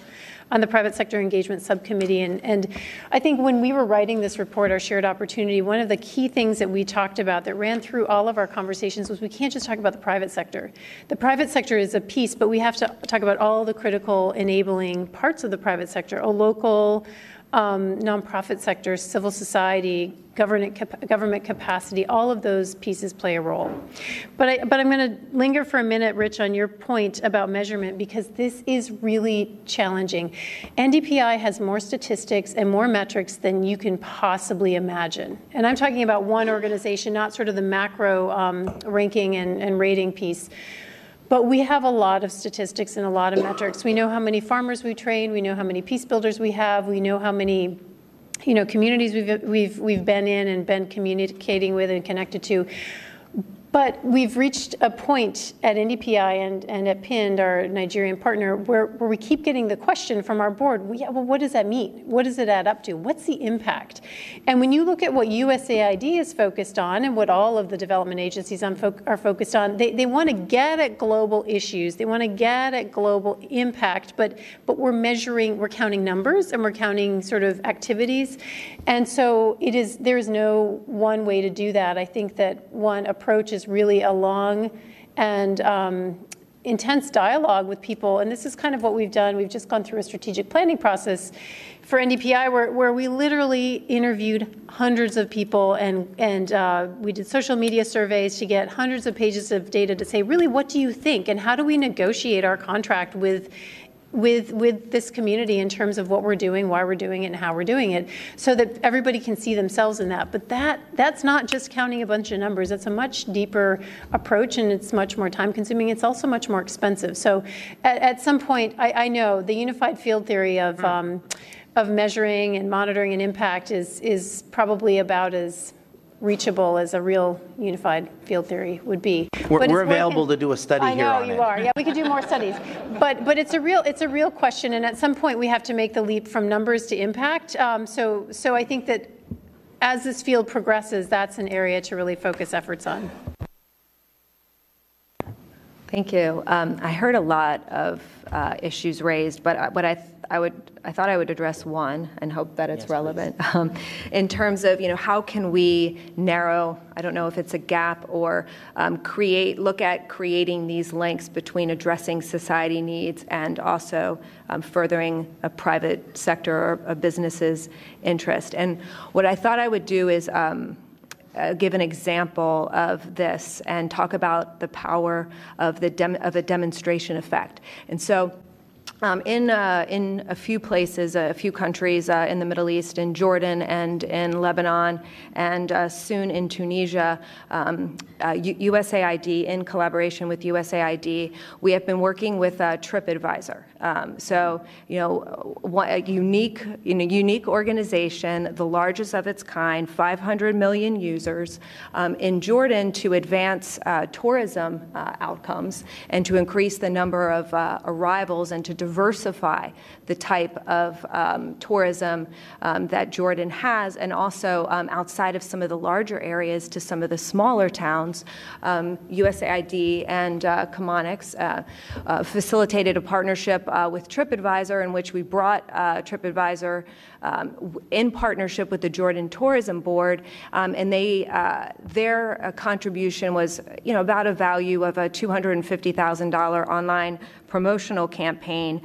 on the private sector engagement subcommittee. And, and I think when we were writing this report, our shared opportunity, one of the key things that we talked about that ran through all of our conversations was we can't just talk about the private sector. The private sector is a piece, but we have to talk about all the critical enabling parts of the private sector, a local, um, nonprofit sector, civil society, government, government capacity, all of those pieces play a role. But, I, but I'm going to linger for a minute, Rich, on your point about measurement because this is really challenging. NDPI has more statistics and more metrics than you can possibly imagine. And I'm talking about one organization, not sort of the macro um, ranking and, and rating piece. But we have a lot of statistics and a lot of metrics. We know how many farmers we train. We know how many peace builders we have. We know how many you know, communities we've, we've, we've been in and been communicating with and connected to. But we've reached a point at NDPI and, and at PIND, our Nigerian partner, where, where we keep getting the question from our board well, yeah, well, what does that mean? What does it add up to? What's the impact? And when you look at what USAID is focused on and what all of the development agencies are focused on, they, they want to get at global issues, they want to get at global impact, but, but we're measuring, we're counting numbers and we're counting sort of activities. And so it is, there is no one way to do that. I think that one approach is is really a long and um, intense dialogue with people. And this is kind of what we've done. We've just gone through a strategic planning process for NDPI where, where we literally interviewed hundreds of people and, and uh, we did social media surveys to get hundreds of pages of data to say, really, what do you think? And how do we negotiate our contract with with with this community in terms of what we're doing, why we're doing it, and how we're doing it, so that everybody can see themselves in that. But that that's not just counting a bunch of numbers. It's a much deeper approach, and it's much more time consuming. It's also much more expensive. So, at, at some point, I, I, know the unified field theory of um, of measuring and monitoring and impact is is probably about as reachable as a real unified field theory would be. We're, we're available to do a study I here know you it. are. Yeah, we could do more studies. But but it's a real it's a real question, and at some point we have to make the leap from numbers to impact. Um, so so I think that as this field progresses, that's an area to really focus efforts on. Thank you. Um, I heard a lot of uh, issues raised, but what I I would I thought I would address one and hope that it's yes, relevant um, in terms of you know how can we narrow I don't know if it's a gap or um, create look at creating these links between addressing society needs and also um, furthering a private sector or a business's interest and what I thought I would do is. Um, uh, give an example of this and talk about the power of the dem- of a demonstration effect. And so, um, in, uh, in a few places, a few countries uh, in the Middle East, in Jordan and in Lebanon, and uh, soon in Tunisia, um, USAID, uh, in collaboration with USAID, we have been working with uh, TripAdvisor. Um, so, you know, a unique, you know, unique organization, the largest of its kind, 500 million users, um, in Jordan to advance uh, tourism outcomes and to increase the number of arrivals and to diversify the type of um, tourism um, that Jordan has, and also um, outside of some of the larger areas to some of the smaller towns. USAID um, and uh, Chemonics uh, uh, facilitated a partnership uh, with TripAdvisor in which we brought uh, TripAdvisor um, in partnership with the Jordan Tourism Board, and they uh, their contribution was you know about a value of a $250,000 online promotional campaign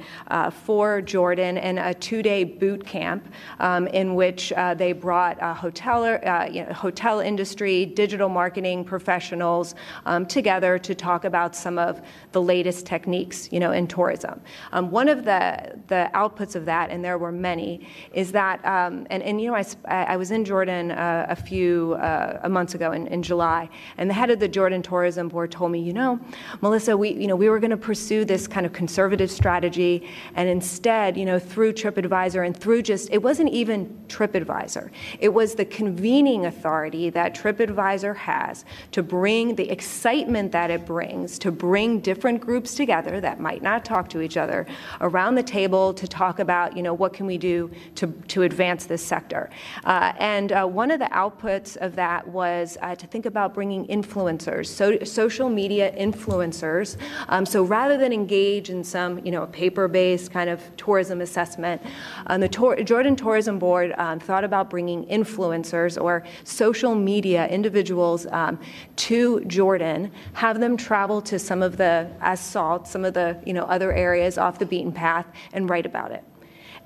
for Jordan and a two-day boot camp um, in which uh, they brought uh, hotel, uh, you know, hotel industry, digital marketing professionals um, together to talk about some of the latest techniques, you know, in tourism. Um, one of the the outputs of that, and there were many, is that, um, and, and you know, I, I was in Jordan uh, a few uh, months ago in, in July, and the head of the Jordan Tourism Board told me, you know, Melissa, we you know we were going to pursue this kind of conservative strategy. And instead, you know, through TripAdvisor and through just, it wasn't even TripAdvisor, it was the convening authority that TripAdvisor has to bring the excitement that it brings, to bring different groups together that might not talk to each other around the table to talk about, you know, what can we do to, to advance this sector. Uh, and uh, one of the outputs of that was uh, to think about bringing influencers, so, social media influencers. Um, so rather than engage in some, you know, paper-based kind of tourism assessment. Um, the Jordan Tourism Board um, thought about bringing influencers or social media individuals um, to Jordan, have them travel to some of the As-Salt, some of the, you know, other areas off the beaten path, and write about it.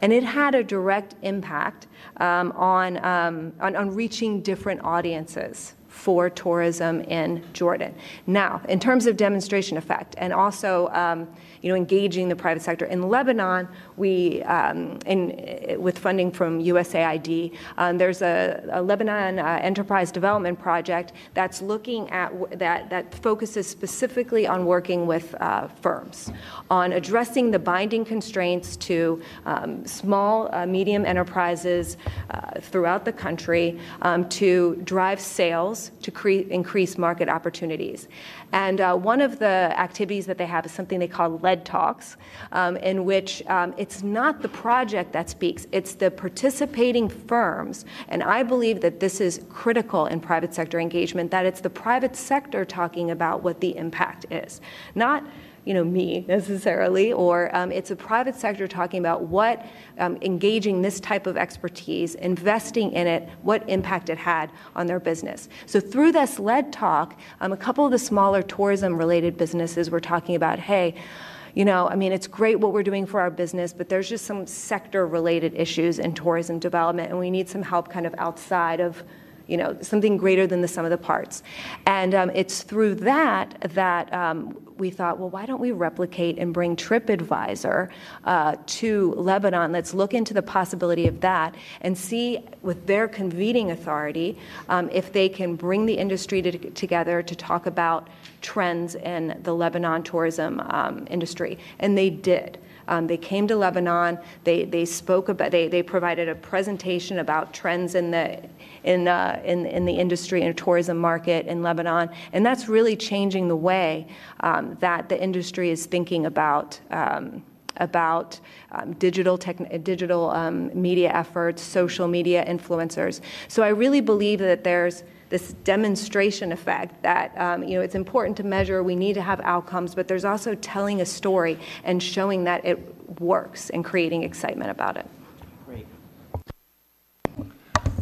And it had a direct impact um, on, um, on, on reaching different audiences for tourism in Jordan. Now, in terms of demonstration effect, and also um, you know, engaging the private sector. In Lebanon, we, um, in, with funding from USAID, um, there's a, a Lebanon uh, Enterprise Development Project that's looking at that that focuses specifically on working with uh, firms on addressing the binding constraints to um, small, uh, medium enterprises uh, throughout the country um, to drive sales to cre- increase market opportunities. And uh, one of the activities that they have is something they call lead talks, um, in which um, it's not the project that speaks, it's the participating firms. And I believe that this is critical in private sector engagement, that it's the private sector talking about what the impact is, not you know, me necessarily, or um, it's a private sector talking about what um, engaging this type of expertise, investing in it, what impact it had on their business. So through this lead talk, um, a couple of the smaller tourism-related businesses were talking about, hey, you know, I mean, it's great what we're doing for our business, but there's just some sector related issues in tourism development, and we need some help kind of outside of you know, something greater than the sum of the parts. And um, it's through that that um, we thought, well, why don't we replicate and bring TripAdvisor uh, to Lebanon? Let's look into the possibility of that and see, with their convening authority, um, if they can bring the industry to, together to talk about trends in the Lebanon tourism um, industry. And they did. Um, they came to Lebanon. They, they spoke about. They, they provided a presentation about trends in the in, uh, in in the industry and tourism market in Lebanon, and that's really changing the way um, that the industry is thinking about. Um, about um, digital tech, digital um, media efforts, social media influencers. So I really believe that there's this demonstration effect that um, you know it's important to measure we need to have outcomes but there's also telling a story and showing that it works and creating excitement about it. Great.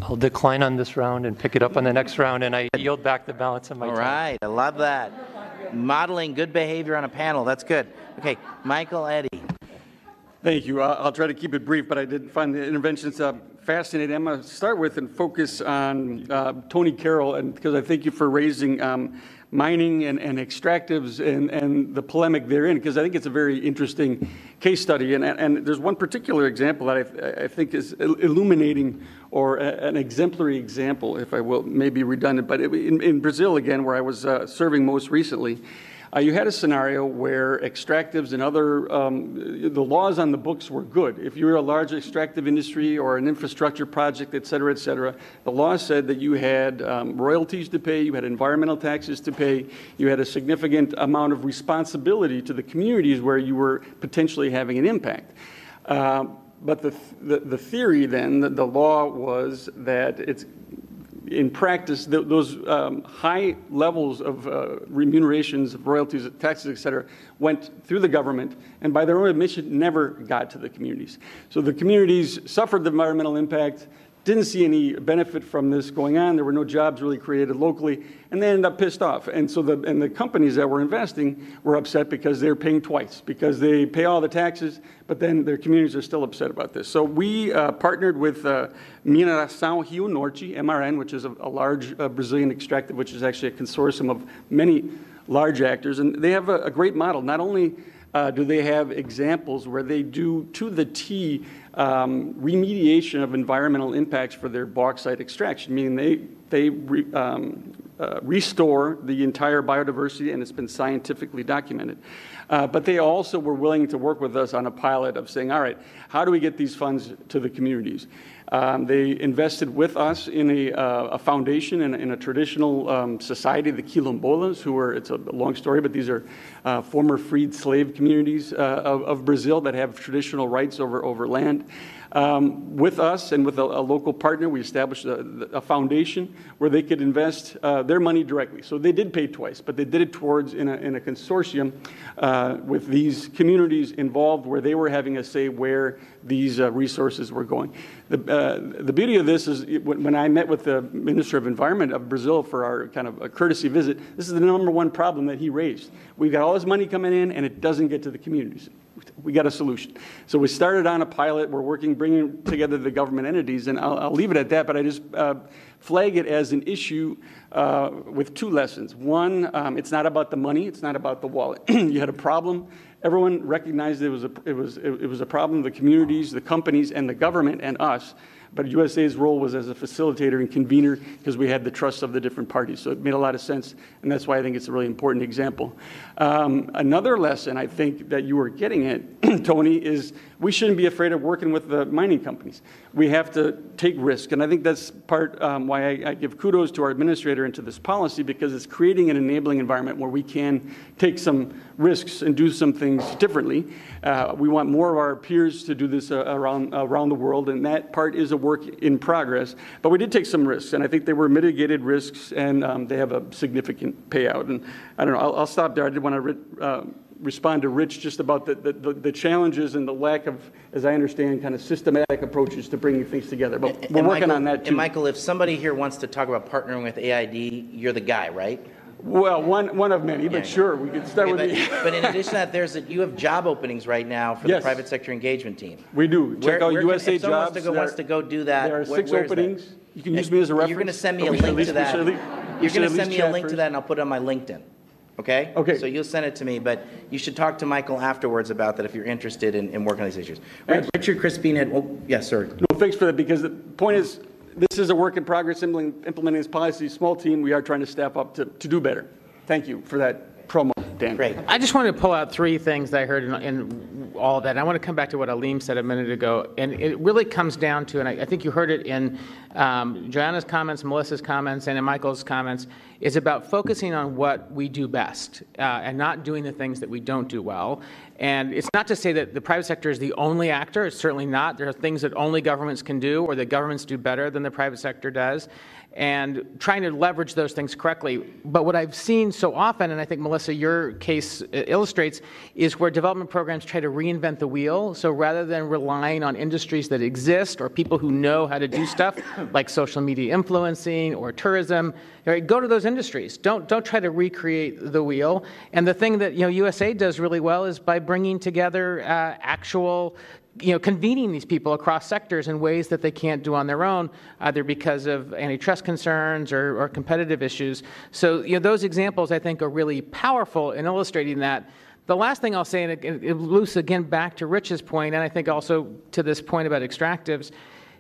I'll decline on this round and pick it up on the next round and i yield back the balance of my All time. All right, i love that. Modeling good behavior on a panel that's good. Okay michael eddy Thank you. I'll try to keep it brief, but I did find the interventions uh, fascinating. I'm going to start with and focus on uh, Tony Carroll, and because I thank you for raising um, mining and, and extractives and, and, the polemic therein, because I think it's a very interesting case study. And, and there's one particular example that I, I think is illuminating or an exemplary example, if I will, maybe redundant, but in, in Brazil, again, where I was uh, serving most recently. Uh, you had a scenario where extractives and other, um, the laws on the books were good. If you were a large extractive industry or an infrastructure project, et cetera, et cetera, the law said that you had um, royalties to pay, you had environmental taxes to pay, you had a significant amount of responsibility to the communities where you were potentially having an impact. Uh, but the, the, the, theory then, the, the law was that it's in practice, th those um, high levels of uh, remunerations, of royalties, taxes, et cetera, went through the government and by their own admission never got to the communities. So the communities suffered the environmental impact, didn't see any benefit from this going on. There were no jobs really created locally, and they ended up pissed off. And so the and the companies that were investing were upset because they're paying twice because they pay all the taxes, but then their communities are still upset about this. So we uh, partnered with uh, Mineração Rio Norte (MRN), which is a, a large uh, Brazilian extractive, which is actually a consortium of many large actors, and they have a, a great model. Not only uh, do they have examples where they do to the T um, remediation of environmental impacts for their bauxite extraction, meaning they, they re, um, uh, restore the entire biodiversity and it's been scientifically documented. Uh, but they also were willing to work with us on a pilot of saying, all right, how do we get these funds to the communities? Um, they invested with us in a, uh, a foundation in, in, a traditional um, society, the Quilombolas, who are, it's a long story, but these are uh, former freed slave communities uh, of, of, Brazil that have traditional rights over, over land. Um, with us and with a, a, local partner, we established a, a foundation where they could invest uh, their money directly. So they did pay twice, but they did it towards in a, in a consortium uh, with these communities involved where they were having a say where these uh, resources were going. The, uh, the beauty of this is when, when, I met with the Minister of Environment of Brazil for our kind of a courtesy visit, this is the number one problem that he raised. We've got all this money coming in and it doesn't get to the communities we got a solution. So we started on a pilot. We're working, bringing together the government entities, and I'll, I'll leave it at that. But I just uh, flag it as an issue uh, with two lessons. One, um, it's not about the money. It's not about the wallet. you had a problem. Everyone recognized it was a, it was it, it was a problem. The communities, the companies, and the government and us. But USA's role was as a facilitator and convener because we had the trust of the different parties. So it made a lot of sense, and that's why I think it's a really important example. Um, another lesson I think that you were getting at, Tony, is we shouldn't be afraid of working with the mining companies. We have to take risk, and I think that's part um, why I, I, give kudos to our administrator and to this policy because it's creating an enabling environment where we can take some risks and do some things differently. Uh, we want more of our peers to do this uh, around around the world, and that part is a work in progress. But we did take some risks, and I think they were mitigated risks, and um, they have a significant payout. And I don't know. I'll, I'll stop there. I did want to. Uh, respond to Rich just about the, the, the, challenges and the lack of, as I understand, kind of systematic approaches to bringing things together. But we're and working Michael, on that too. And Michael, if somebody here wants to talk about partnering with AID, you're the guy, right? Well, one, one of many, but yeah, sure, we could start okay, with but, but in addition to that, there's a, you have job openings right now for yes. the private sector engagement team. We do. Check where, out where USA can, if Jobs. Wants to, go, wants to go do that. There are six where, openings. You can use me as a reference. You're going to send me a link to that. You're going to send me a link to that, and I'll put it on my LinkedIn. Okay? Okay. So you'll send it to me, but you should talk to Michael afterwards about that if you're interested in, in working on these issues. Richard Crespin had, oh, yes, sir. No, thanks for that, because the point is, this is a work in progress implementing this policy. Small team, we are trying to step up to, to do better. Thank you for that Dan. Great. I just wanted to pull out three things that I heard in, in all of that. And I want to come back to what Aleem said a minute ago. And it really comes down to, and I, I think you heard it in um, Joanna's comments, Melissa's comments, and in Michael's comments, is about focusing on what we do best uh, and not doing the things that we don't do well. And it's not to say that the private sector is the only actor. It's certainly not. There are things that only governments can do or that governments do better than the private sector does and trying to leverage those things correctly. But what I've seen so often, and I think Melissa, your case uh, illustrates, is where development programs try to reinvent the wheel. So rather than relying on industries that exist or people who know how to do stuff like social media influencing or tourism, right, go to those industries. Don't don't try to recreate the wheel. And the thing that you know USA does really well is by bringing together uh, actual you know, convening these people across sectors in ways that they can't do on their own, either because of antitrust concerns or, or competitive issues. So, you know, those examples I think are really powerful in illustrating that. The last thing I'll say, and it, it loops again back to Rich's point, and I think also to this point about extractives,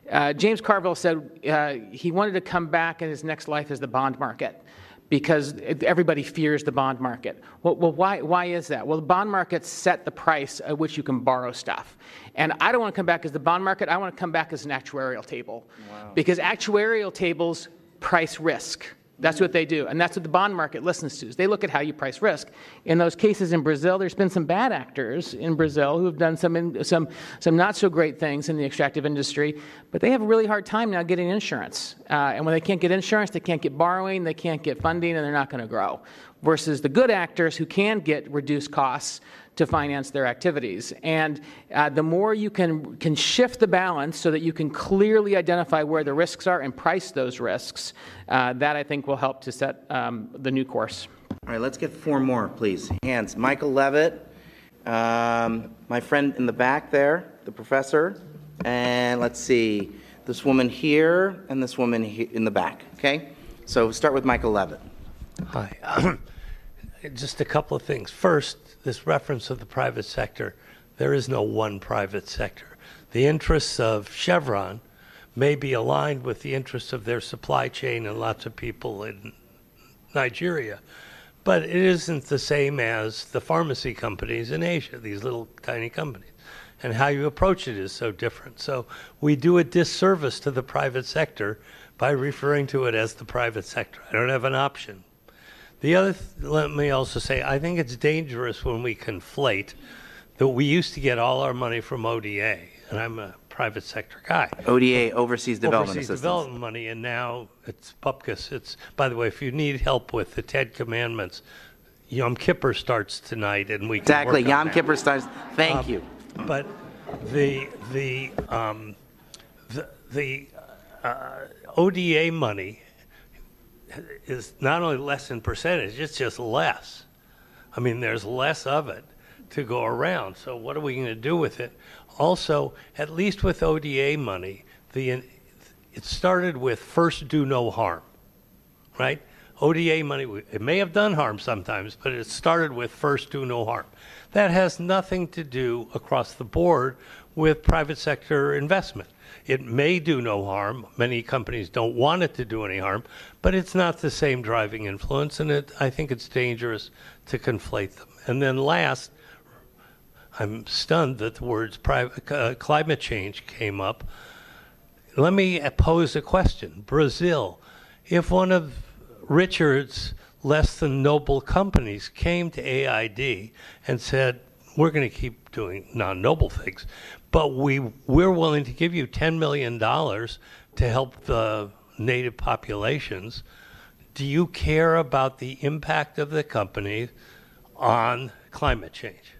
Uh, James Carville said uh, he wanted to come back in his next life as the bond market because everybody fears the bond market. Well, well, why, why is that? Well, the bond market set the price at which you can borrow stuff. And I don't want to come back as the bond market, I want to come back as an actuarial table. Wow. Because actuarial tables price risk. That's what they do. And that's what the bond market listens to. Is they look at how you price risk. In those cases in Brazil, there's been some bad actors in Brazil who have done some, some, some not so great things in the extractive industry, but they have a really hard time now getting insurance. Uh, and when they can't get insurance, they can't get borrowing, they can't get funding, and they're not going to grow. Versus the good actors who can get reduced costs to finance their activities. And uh, the more you can, can shift the balance so that you can clearly identify where the risks are and price those risks, uh, that I think will help to set um, the new course. All right, let's get four more, please. Hands. Michael Levitt, um, my friend in the back there, the professor, and let's see, this woman here and this woman in the back. Okay, so start with Michael Levitt. Hi. Just a couple of things. First, this reference of the private sector, there is no one private sector. The interests of Chevron may be aligned with the interests of their supply chain and lots of people in Nigeria, but it isn't the same as the pharmacy companies in Asia, these little tiny companies. And how you approach it is so different. So we do a disservice to the private sector by referring to it as the private sector. I don't have an option. The other, th- let me also say, I think it's dangerous when we conflate that we used to get all our money from ODA, and I'm a private sector guy. ODA, Overseas Development Overseas Assistance. development money, and now it's PUPCAS. It's, by the way, if you need help with the Ten Commandments, Yom Kippur starts tonight, and we can Exactly, work on Yom that. Kippur starts, thank Um, you. But the the um, the, the uh, ODA money is not only less in percentage; it's just less. I mean, there's less of it to go around. So what are we going to do with it? Also, at least with ODA money, the it started with first do no harm, right? ODA money, it may have done harm sometimes, but it started with first do no harm. That has nothing to do across the board with private sector investment. It may do no harm. Many companies don't want it to do any harm, but it's not the same driving influence, and it, I think it's dangerous to conflate them. And then last, I'm stunned that the words uh, climate change came up. Let me pose a question. Brazil, if one of Richard's less than noble companies came to AID and said, we're going to keep doing non-noble things, but we we're willing to give you 10 million dollars to help the native populations. Do you care about the impact of the company on climate change?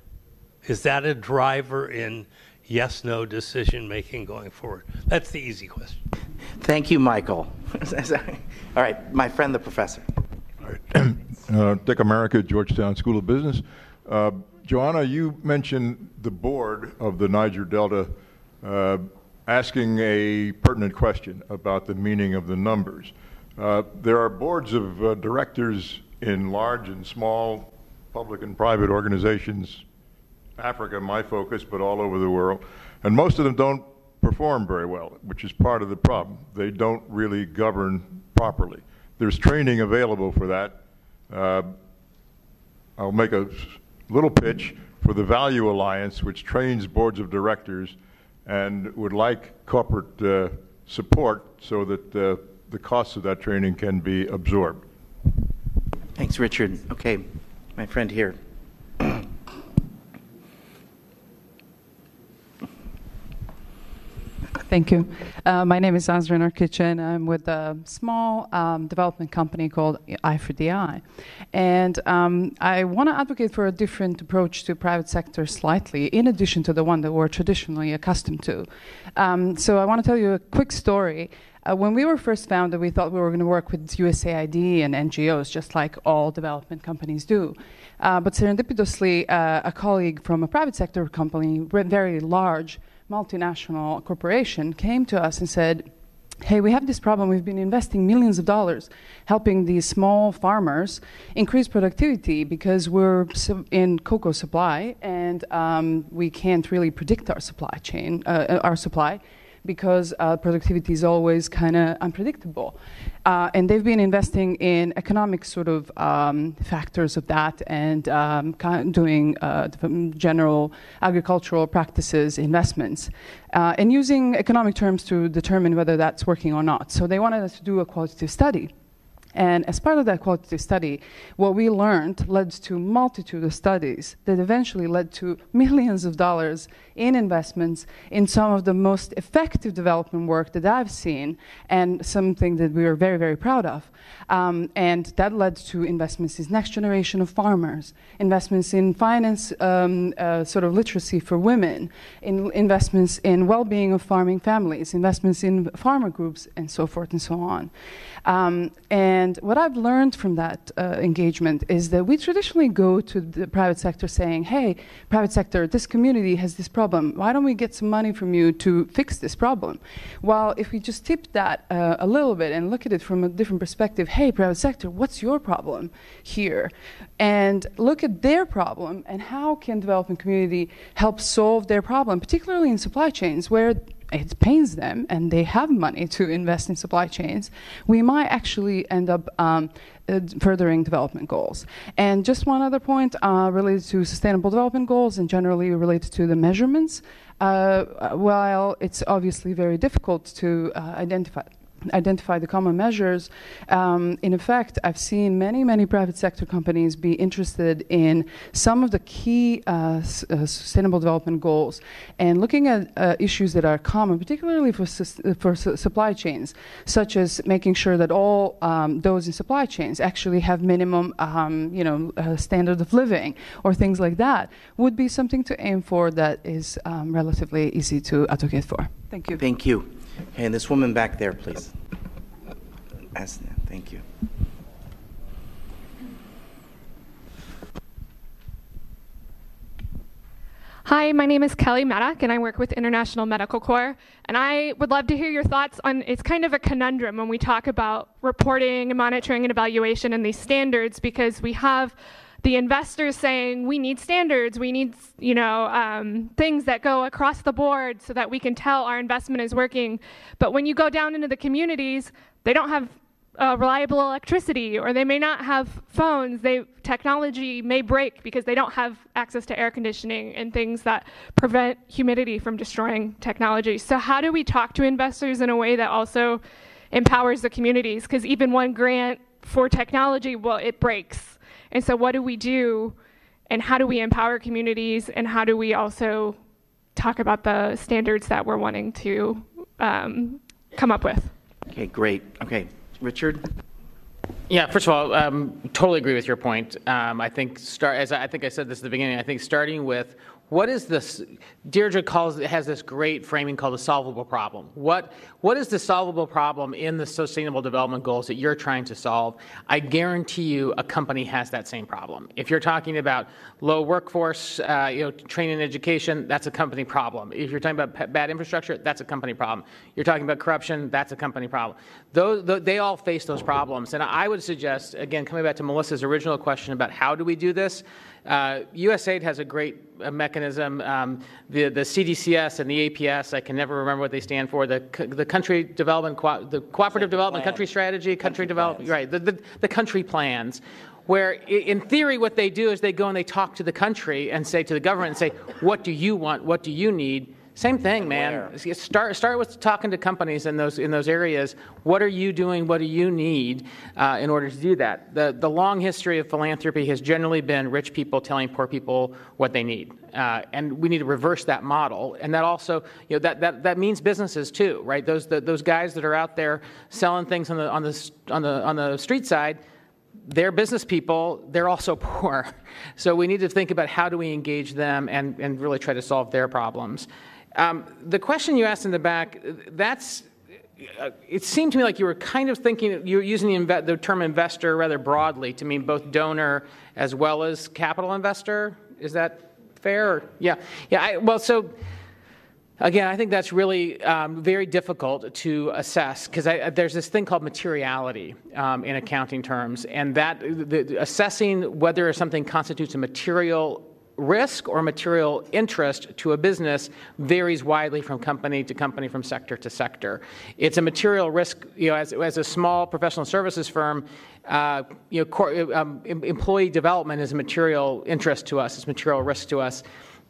Is that a driver in yes no decision making going forward? That's the easy question. Thank you, Michael. All right, my friend, the professor. All right. Uh, Tech America, Georgetown School of Business. Uh, Joanna, you mentioned the board of the Niger Delta uh, asking a pertinent question about the meaning of the numbers. Uh, there are boards of uh, directors in large and small public and private organizations, Africa, my focus, but all over the world, and most of them don't perform very well, which is part of the problem. They don't really govern properly. There's training available for that. Uh, I'll make a little pitch for the Value Alliance, which trains boards of directors and would like corporate uh, support so that uh, the costs of that training can be absorbed. Thanks, Richard. Okay, my friend here. Thank you. Uh, my name is Azra Narkichan. I'm with a small um, development company called i4DI. And um, I want to advocate for a different approach to private sector slightly, in addition to the one that we're traditionally accustomed to. Um, so I want to tell you a quick story. Uh, when we were first founded, we thought we were going to work with USAID and NGOs, just like all development companies do. Uh, but serendipitously, uh, a colleague from a private sector company, very large, multinational corporation came to us and said, Hey, we have this problem. We've been investing millions of dollars helping these small farmers increase productivity because we're in cocoa supply and um, we can't really predict our supply chain, uh, our supply because uh, productivity is always kind of unpredictable. Uh, and they've been investing in economic sort of um, factors of that and um, doing uh, general agricultural practices investments uh, and using economic terms to determine whether that's working or not. So they wanted us to do a qualitative study. And as part of that qualitative study, what we learned led to multitude of studies that eventually led to millions of dollars in investments in some of the most effective development work that I've seen, and something that we are very, very proud of. Um, and that led to investments in next generation of farmers, investments in finance, um, uh, sort of literacy for women, in investments in well-being of farming families, investments in farmer groups, and so forth and so on. Um, and what I've learned from that uh, engagement is that we traditionally go to the private sector saying, hey, private sector, this community has this problem. Why don't we get some money from you to fix this problem? Well, if we just tip that uh, a little bit and look at it from a different perspective, hey, private sector, what's your problem here? And look at their problem and how can development community help solve their problem, particularly in supply chains where it pains them and they have money to invest in supply chains, we might actually end up um, uh, furthering development goals. And just one other point uh, related to sustainable development goals and generally related to the measurements. Uh, while it's obviously very difficult to uh, identify identify the common measures. Um, in effect, I've seen many, many private sector companies be interested in some of the key uh, s- uh, sustainable development goals and looking at uh, issues that are common, particularly for, su- for su- supply chains, such as making sure that all um, those in supply chains actually have minimum, um, you know, uh, standard of living or things like that, would be something to aim for that is um, relatively easy to advocate for. Thank you. Thank you. And this woman back there, please. Asna, Thank you. Hi, my name is Kelly Maddock, and I work with International Medical Corps. And I would love to hear your thoughts on it's kind of a conundrum when we talk about reporting monitoring and evaluation and these standards because we have the investors saying we need standards, we need you know um, things that go across the board so that we can tell our investment is working. But when you go down into the communities, they don't have uh, reliable electricity, or they may not have phones. They technology may break because they don't have access to air conditioning and things that prevent humidity from destroying technology. So how do we talk to investors in a way that also empowers the communities? Because even one grant for technology, well, it breaks. And so what do we do, and how do we empower communities, and how do we also talk about the standards that we're wanting to um, come up with? Okay, great. Okay, Richard? Yeah, first of all, um, totally agree with your point. Um, I think start as I, I think I said this at the beginning. I think starting with what is this? Deirdre calls has this great framing called the solvable problem. What what is the solvable problem in the sustainable development goals that you're trying to solve? I guarantee you, a company has that same problem. If you're talking about low workforce, uh, you know, training and education, that's a company problem. If you're talking about bad infrastructure, that's a company problem. You're talking about corruption, that's a company problem. Those they all face those problems, and I would suggest again, coming back to Melissa's original question about how do we do this. Uh, USAID has a great uh, mechanism. Um, the, the CDCS and the APS, I can never remember what they stand for. The, the country development, co- the cooperative development plan. country strategy, country, Country development, right? The, the, the country plans. Where, in theory, what they do is they go and they talk to the country and say to the government and say, "What do you want? What do you need?" Same thing, man. Start start with talking to companies in those in those areas. What are you doing? What do you need uh, in order to do that? The the long history of philanthropy has generally been rich people telling poor people what they need, uh, and we need to reverse that model. And that also, you know, that that, that means businesses too, right? Those the, those guys that are out there selling things on the on the on the on the street side they're business people, they're also poor. So we need to think about how do we engage them and, and really try to solve their problems. Um, the question you asked in the back, that's, uh, it seemed to me like you were kind of thinking, you were using the, the term investor rather broadly to mean both donor as well as capital investor. Is that fair? Or- yeah. Yeah. I, well, so Again, I think that's really um, very difficult to assess because there's this thing called materiality um, in accounting terms, and that the, the- assessing whether something constitutes a material risk or material interest to a business varies widely from company to company, from sector to sector. It's a material risk, you know, as, as a small professional services firm, uh, you know, um, employee development is a material interest to us, it's material risk to us.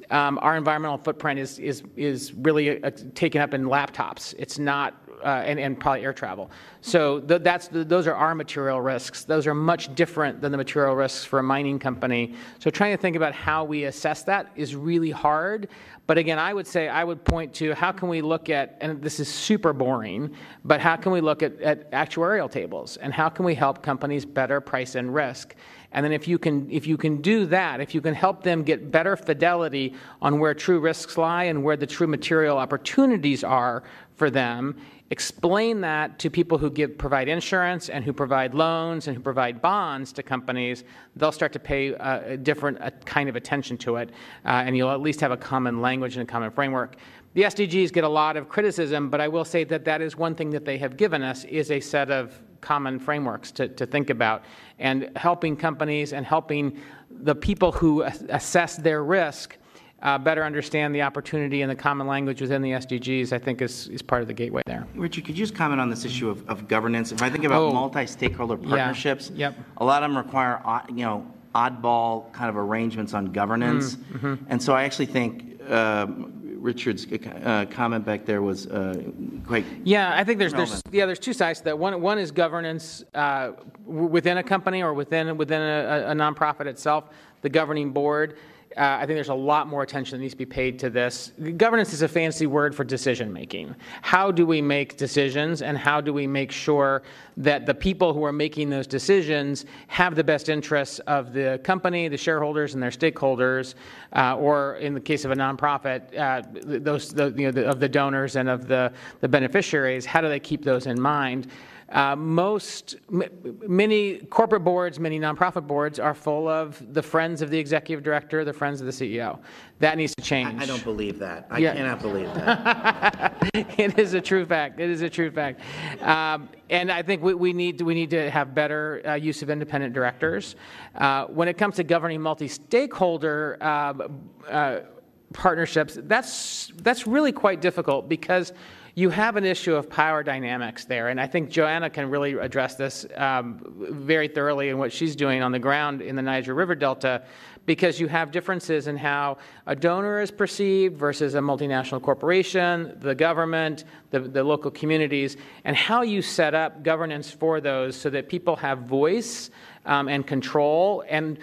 Um, our environmental footprint is, is, is really uh, taken up in laptops. It's not uh, and, and, probably air travel. So th- that's the, those are our material risks. Those are much different than the material risks for a mining company. So trying to think about how we assess that is really hard. But again, I would say I would point to how can we look at, and this is super boring, but how can we look at, at actuarial tables and how can we help companies better price and risk? And then if you can if you can do that, if you can help them get better fidelity on where true risks lie and where the true material opportunities are for them, explain that to people who give provide insurance and who provide loans and who provide bonds to companies, they'll start to pay a different kind of attention to it, uh, and you'll at least have a common language and a common framework. The SDGs get a lot of criticism, but I will say that that is one thing that they have given us is a set of common frameworks to, to think about and helping companies and helping the people who assess their risk uh, better understand the opportunity and the common language within the SDGs, I think is, is part of the gateway there. Richard, could you just comment on this issue of, of governance? If I think about oh, multi-stakeholder partnerships, yeah, yep. a lot of them require, you know, oddball kind of arrangements on governance. Mm, mm-hmm. And so I actually think um, Richard's uh, comment back there was uh, quite. Yeah, I think there's there's yeah there's two sides to that. One one is governance uh, within a company or within within a, a nonprofit itself, the governing board. Uh, I think there's a lot more attention that needs to be paid to this. Governance is a fancy word for decision making. How do we make decisions, and how do we make sure that the people who are making those decisions have the best interests of the company, the shareholders, and their stakeholders, uh, or in the case of a nonprofit, uh, those the, you know, the, of the donors and of the, the beneficiaries? How do they keep those in mind? Uh, most, many corporate boards, many nonprofit boards are full of the friends of the executive director, the friends of the CEO. That needs to change. I, I don't believe that. I yeah. cannot believe that. it is a true fact. It is a true fact. Um, and I think we, we, need to, we need to have better uh, use of independent directors. Uh, when it comes to governing multi-stakeholder um, uh, partnerships, that's that's really quite difficult because you have an issue of power dynamics there. And I think Joanna can really address this um, very thoroughly in what she's doing on the ground in the Niger River Delta, because you have differences in how a donor is perceived versus a multinational corporation, the government, the, the local communities, and how you set up governance for those so that people have voice um, and control. And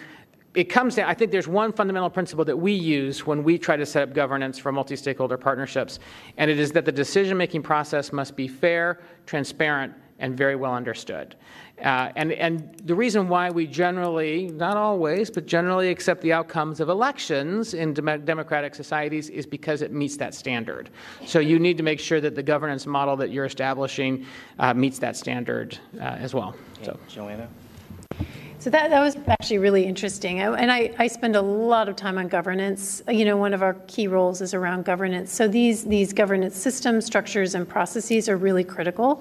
it comes down, I think there's one fundamental principle that we use when we try to set up governance for multi stakeholder partnerships, and it is that the decision making process must be fair, transparent, and very well understood. Uh, and, and the reason why we generally, not always, but generally accept the outcomes of elections in dem- democratic societies is because it meets that standard. So you need to make sure that the governance model that you're establishing uh, meets that standard uh, as well. So, Joanna? So that, that was actually really interesting. I, and I, I spend a lot of time on governance. You know, one of our key roles is around governance. So these, these governance systems, structures, and processes are really critical.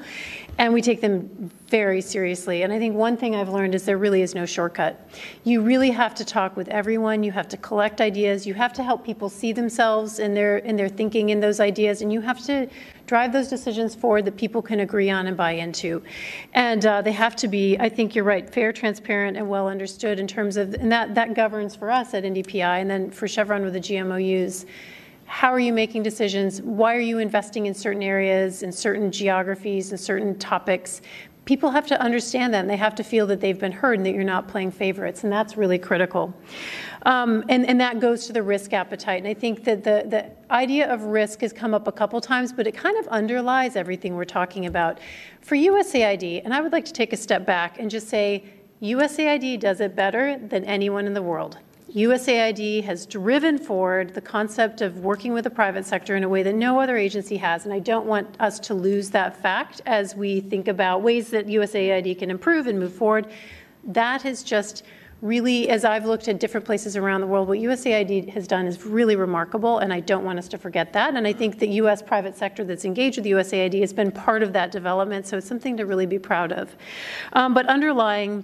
And we take them very seriously. And I think one thing I've learned is there really is no shortcut. You really have to talk with everyone. You have to collect ideas. You have to help people see themselves in their in their thinking in those ideas, and you have to drive those decisions forward that people can agree on and buy into. And uh, they have to be, I think you're right, fair, transparent, and well understood in terms of, and that, that governs for us at NDPI and then for Chevron with the GMOUs. How are you making decisions? Why are you investing in certain areas, in certain geographies, in certain topics? People have to understand that and they have to feel that they've been heard and that you're not playing favorites and that's really critical. Um, and, and that goes to the risk appetite and i think that the, the idea of risk has come up a couple times but it kind of underlies everything we're talking about. For usaid and i would like to take a step back and just say usaid does it better than anyone in the world USAID has driven forward the concept of working with the private sector in a way that no other agency has. And I don't want us to lose that fact as we think about ways that USAID can improve and move forward. That has just really, as I've looked at different places around the world, what USAID has done is really remarkable, and I don't want us to forget that. And I think the US private sector that's engaged with USAID has been part of that development, so it's something to really be proud of. Um, but underlying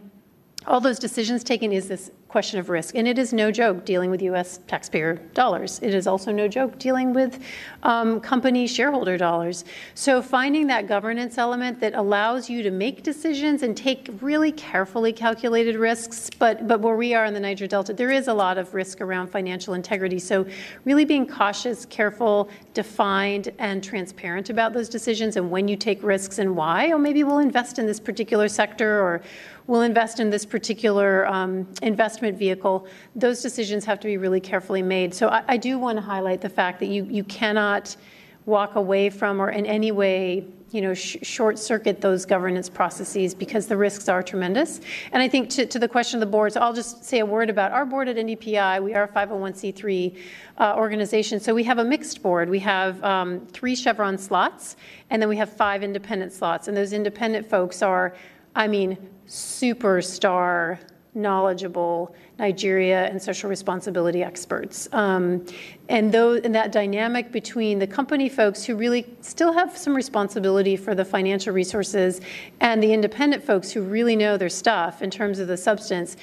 all those decisions taken is this question of risk. And it is no joke dealing with U.S. taxpayer dollars. It is also no joke dealing with um, company shareholder dollars. So finding that governance element that allows you to make decisions and take really carefully calculated risks, but, but where we are in the Niger Delta, there is a lot of risk around financial integrity. So really being cautious, careful, defined, and transparent about those decisions and when you take risks and why. Or maybe we'll invest in this particular sector or we'll invest in this particular um, investment vehicle, those decisions have to be really carefully made. So I, I do want to highlight the fact that you, you cannot walk away from or in any way you know, sh- short circuit those governance processes because the risks are tremendous. And I think to, to, the question of the boards, I'll just say a word about our board at NDPI. We are a 501c3 uh, organization, so we have a mixed board. We have um, three Chevron slots, and then we have five independent slots. And those independent folks are, I mean, superstar knowledgeable Nigeria and social responsibility experts. Um, and, those, and that dynamic between the company folks who really still have some responsibility for the financial resources and the independent folks who really know their stuff in terms of the substance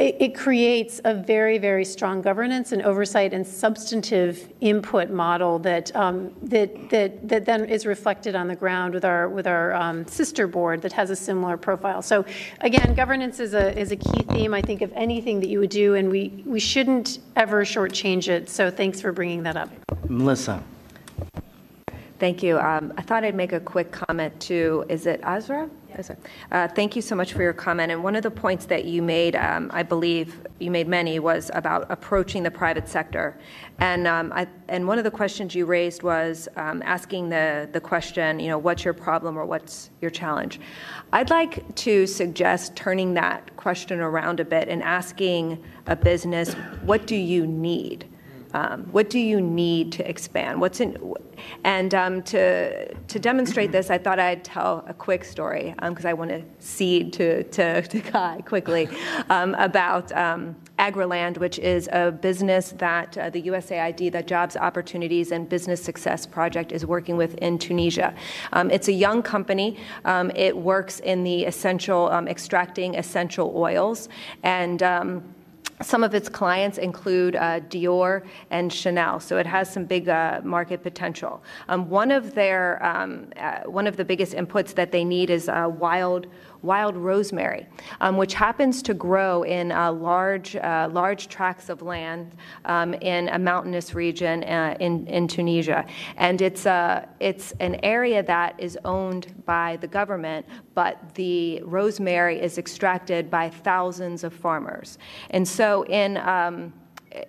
it, it, creates a very, very strong governance and oversight and substantive input model that um, that that that then is reflected on the ground with our with our um, sister board that has a similar profile. So, again, governance is a is a key theme I think of anything that you would do, and we we shouldn't ever shortchange it. So, thanks for bringing that up, Melissa. Thank you. Um, I thought I'd make a quick comment to, is it Azra? Yes. Uh, thank you so much for your comment. And one of the points that you made, um, I believe you made many, was about approaching the private sector. And um, I, and one of the questions you raised was um, asking the the question, you know, what's your problem or what's your challenge? I'd like to suggest turning that question around a bit and asking a business, what do you need? Um, what do you need to expand? What's in, and um, to to demonstrate this, I thought I'd tell a quick story because um, I want to cede to to, to Kai quickly um, about um, Agriland, which is a business that uh, the USAID, the Jobs Opportunities and Business Success Project, is working with in Tunisia. Um, it's a young company. it works in the essential extracting essential oils and some of its clients include uh, Dior and Chanel, so it has some big uh, market potential. Um, one of their um, uh, one of the biggest inputs that they need is uh, wild wild rosemary, um, which happens to grow in uh, large, uh, large tracts of land um, in a mountainous region uh, in, in Tunisia. And it's, uh, it's an area that is owned by the government, but the rosemary is extracted by thousands of farmers. And so in um,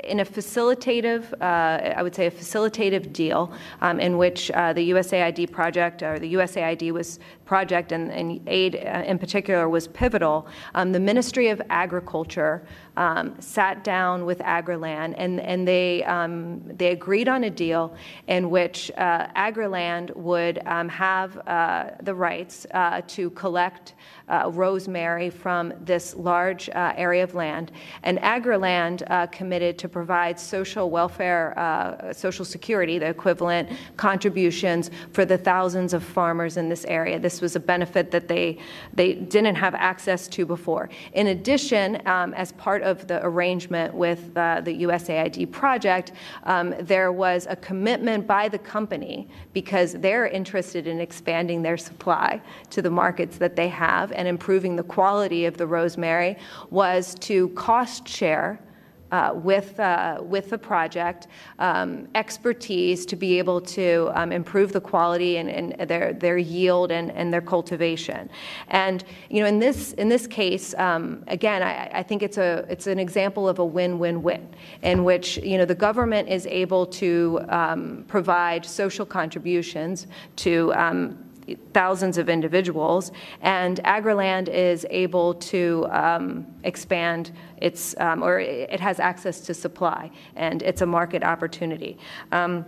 in a facilitative, uh, I would say a facilitative deal um, in which uh, the USAID project or the USAID was project and, and aid uh, in particular was pivotal. Um, the Ministry of Agriculture um, sat down with Agriland and, and they, um, they agreed on a deal in which uh, Agriland would um, have uh, the rights uh, to collect uh, rosemary from this large uh, area of land. And Agriland committed to provide social welfare, social security, the equivalent contributions for the thousands of farmers in this area. This was a benefit that they, they didn't have access to before. In addition, um, as part of the arrangement with uh, the USAID project, um, there was a commitment by the company because they're interested in expanding their supply to the markets that they have and improving the quality of the rosemary was to cost share uh, with, uh, with the project, um, expertise to be able to um, improve the quality and, and, their, their yield and, and their cultivation. And you know, in this, in this case, um, again, I, I, think it's, a, it's an example of a win-win-win in which you know, the government is able to um, provide social contributions to um, thousands of individuals, and Agriland is able to um, expand its, um, or it has access to supply, and it's a market opportunity. Um,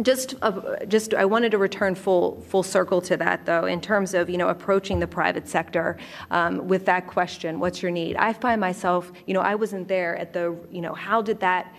just, uh, just, I wanted to return full, full circle to that, though, in terms of you know approaching the private sector um, with that question: What's your need? I find myself, you know, I wasn't there at the, you know, how did that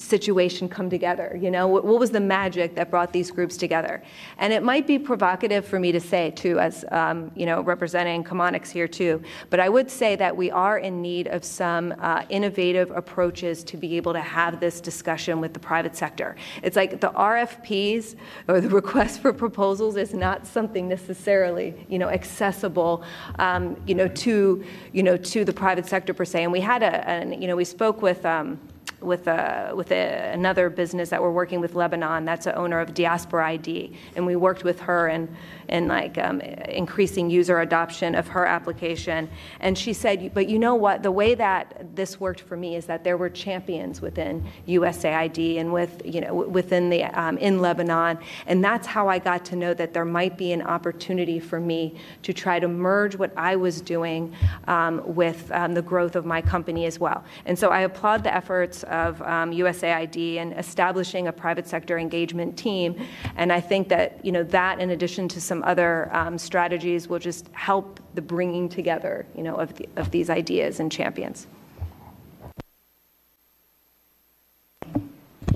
situation come together? You know, what, what, was the magic that brought these groups together? And it might be provocative for me to say, too, as um, you know, representing Chemonics here too. But I would say that we are in need of some uh, innovative approaches to be able to have this discussion with the private sector. It's like the RFPs or the request for proposals is not something necessarily, you know, accessible, um, you know, to you know to the private sector per se. And we had a, an, you know, we spoke with. Um, with, a, with a, another business that we're working with Lebanon. That's an owner of Diaspora ID, and we worked with her and and like um, increasing user adoption of her application. And she said, but you know what? The way that this worked for me is that there were champions within USAID and with you know within the um, in Lebanon, and that's how I got to know that there might be an opportunity for me to try to merge what I was doing um, with um, the growth of my company as well. And so I applaud the efforts of USAID um, in establishing a private sector engagement team, and I think that you know that in addition to some some other um, strategies will just help the bringing together, you know, of, the, of these ideas and champions.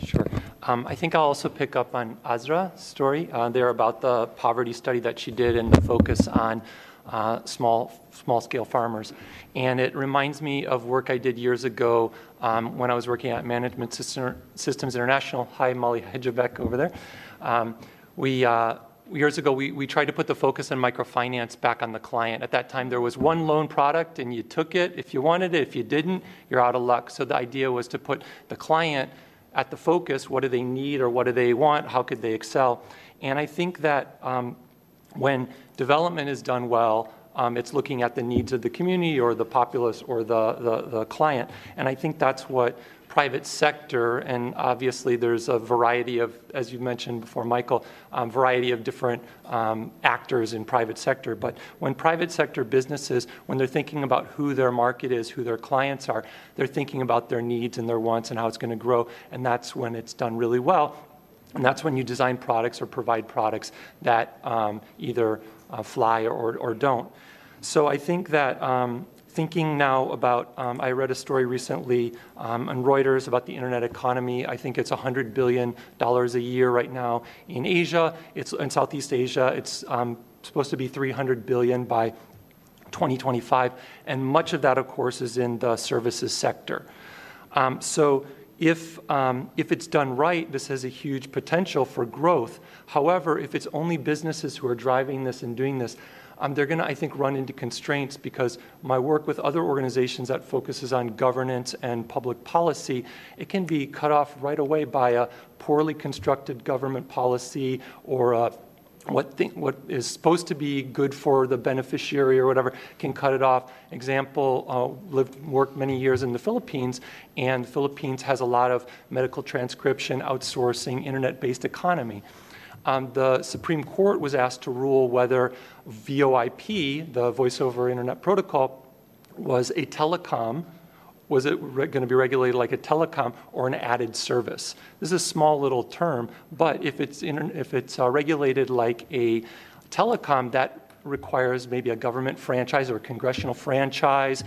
Sure. Um, I think I'll also pick up on Azra's story uh, there about the poverty study that she did and the focus on uh, small small scale farmers. And it reminds me of work I did years ago um, when I was working at Management Systems International. Hi, Molly Hedgebek over there. Um, we uh, years ago, we, we tried to put the focus on microfinance back on the client. At that time, there was one loan product, and you took it if you wanted it. If you didn't, you're out of luck. So the idea was to put the client at the focus. What do they need or what do they want? How could they excel? And I think that um, when development is done well, um, it's looking at the needs of the community or the populace or the, the, the client. And I think that's what private sector, and obviously there's a variety of, as you mentioned before, Michael, um, variety of different um, actors in private sector. But when private sector businesses, when they're thinking about who their market is, who their clients are, they're thinking about their needs and their wants and how it's going to grow, and that's when it's done really well. And that's when you design products or provide products that um, either uh, fly or, or don't. So I think that um, thinking now about, um, I read a story recently um, on Reuters about the internet economy. I think it's $100 billion a year right now in Asia, it's in Southeast Asia. It's um, supposed to be 300 billion by 2025, and much of that, of course, is in the services sector. Um, so if, um, if it's done right, this has a huge potential for growth. However, if it's only businesses who are driving this and doing this, um, they're going to, I think, run into constraints because my work with other organizations that focuses on governance and public policy, it can be cut off right away by a poorly constructed government policy or a what, what is supposed to be good for the beneficiary or whatever can cut it off. Example, uh, lived, worked many years in the Philippines, and the Philippines has a lot of medical transcription, outsourcing, internet-based economy um, the Supreme Court was asked to rule whether VoIP, the Voice over Internet Protocol, was a telecom. Was it re- going to be regulated like a telecom or an added service? This is a small little term, but if it's, if it's uh, regulated like a telecom, that requires maybe a government franchise or a congressional franchise,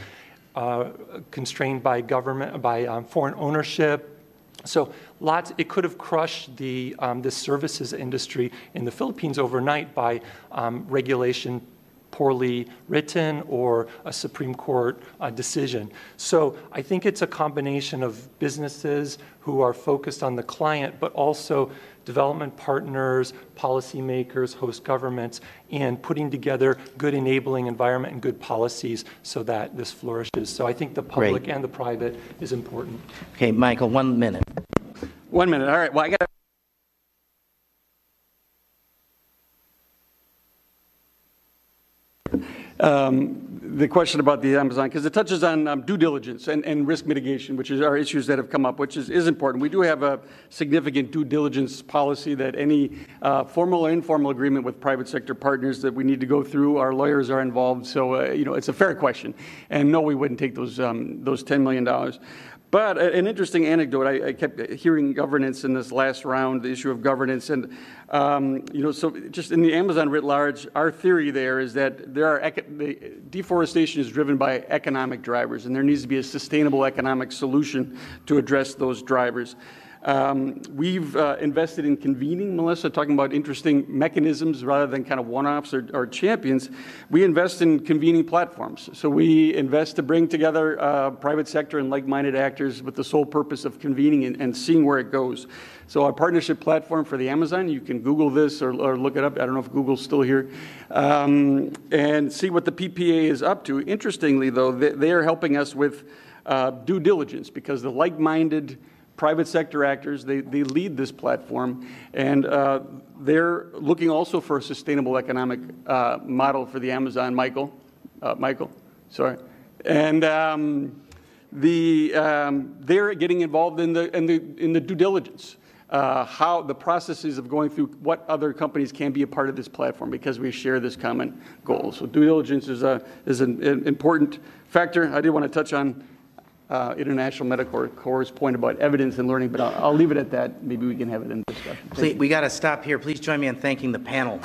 uh, constrained by government, by um, foreign ownership, so lots, it could have crushed the, um, the services industry in the Philippines overnight by um, regulation poorly written or a Supreme Court uh, decision. So I think it's a combination of businesses who are focused on the client, but also development partners, policymakers, host governments, and putting together good enabling environment and good policies so that this flourishes. So I think the public Great. and the private is important. Okay, Michael, one minute. One minute. All right. Well, I got. Um, the question about the Amazon, because it touches on um, due diligence and, and risk mitigation, which is our issues that have come up, which is, is important. We do have a significant due diligence policy that any uh, formal or informal agreement with private sector partners that we need to go through, our lawyers are involved. So, uh, you know, it's a fair question. And no, we wouldn't take those, um, those $10 million. But an interesting anecdote, I, I, kept hearing governance in this last round, the issue of governance. And, um, you know, so just in the Amazon writ large, our theory there is that there are deforestation is driven by economic drivers, and there needs to be a sustainable economic solution to address those drivers. Um, we've uh, invested in convening, Melissa, talking about interesting mechanisms rather than kind of one offs or, or, champions. We invest in convening platforms. So we invest to bring together uh, private sector and like minded actors with the sole purpose of convening and, and, seeing where it goes. So, our partnership platform for the Amazon, you can Google this or, or look it up. I don't know if Google's still here, um, and see what the PPA is up to. Interestingly, though, they, they are helping us with uh, due diligence because the like minded private sector actors. They, they lead this platform, and uh, they're looking also for a sustainable economic uh, model for the Amazon. Michael, uh, Michael, sorry, and um, the um, they're getting involved in the in the in the due diligence. Uh, how the processes of going through what other companies can be a part of this platform because we share this common goal. So due diligence is a is an, an important factor. I did want to touch on uh, International Medical Corps' point about evidence and learning, but I'll, I'll, leave it at that. Maybe we can have it in discussion. Please, we got to stop here. Please join me in thanking the panel